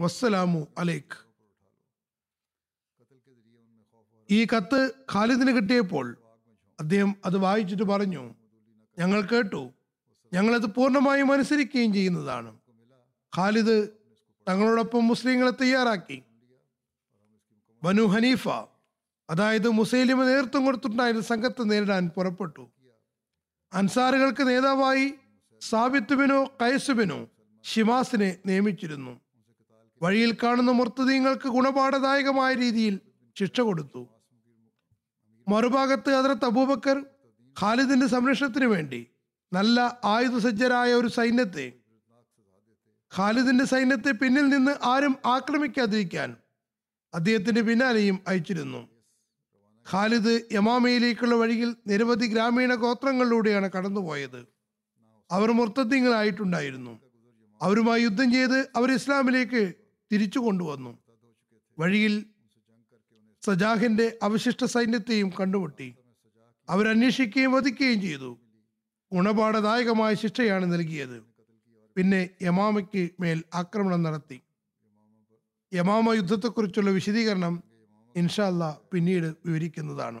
Speaker 1: വസ്സലാമു അലൈക്ക് ഈ കത്ത് ഖാലിദിന് കിട്ടിയപ്പോൾ അദ്ദേഹം അത് വായിച്ചിട്ട് പറഞ്ഞു ഞങ്ങൾ കേട്ടു. ഞങ്ങളത് പൂർണമായും അനുസരിക്കുകയും ചെയ്യുന്നതാണ്. ഖാലിദ് തങ്ങളോടൊപ്പം മുസ്ലിങ്ങളെ തയ്യാറാക്കി. ബനു ഹനീഫ അതായത് മുസൈലിമ നേതൃത്വം കൊടുത്തിട്ടുണ്ടായിരുന്ന സംഘത്തെ നേരിടാൻ പുറപ്പെട്ടു. അൻസാറുകൾക്ക് നേതാവായി സാബിത്തുബിനോ കൈസുബിനോ ഷിമാസിനെ നിയമിച്ചിരുന്നു. വഴിയിൽ കാണുന്ന മുർത്തദീങ്ങൾക്ക് ഗുണപാഠദായകമായ രീതിയിൽ ശിക്ഷ കൊടുത്തു. മറുഭാഗത്ത് ഹദ്രത്ത് അബൂബക്കർ ഖാലിദിന്റെ സംരക്ഷണത്തിന് വേണ്ടി നല്ല ആയുധസജ്ജരായ ഒരു സൈന്യത്തെ ഖാലിദിന്റെ സൈന്യത്തെ പിന്നിൽ നിന്ന് ആരും ആക്രമിക്കാതിരിക്കാൻ അദ്ദേഹത്തിന്റെ പിന്നാലെയും അയച്ചിരുന്നു. ഖാലിദ് യമാമയിലേക്കുള്ള വഴിയിൽ നിരവധി ഗ്രാമീണ ഗോത്രങ്ങളിലൂടെയാണ് കടന്നുപോയത്. അവർ മുർത്തദ്ദീങ്ങളായിട്ടുണ്ടായിരുന്നു. അവരുമായി യുദ്ധം ചെയ്ത് അവർ ഇസ്ലാമിലേക്ക് തിരിച്ചു കൊണ്ടുവന്നു. വഴിയിൽ സജാഹിന്റെ അവശിഷ്ട സൈന്യത്തെയും കണ്ടുമുട്ടി. അവരന്വേഷിക്കുകയും വധിക്കുകയും ചെയ്തു. ഗുണപാഠദായകമായ ശിക്ഷയാണ് നൽകിയത്. പിന്നെ യമാമയ്ക്ക് മേൽ ആക്രമണം നടത്തി. യമാമ യുദ്ധത്തെക്കുറിച്ചുള്ള വിശദീകരണം ഇൻഷാല്ല പിന്നീട് വിവരിക്കുന്നതാണ്.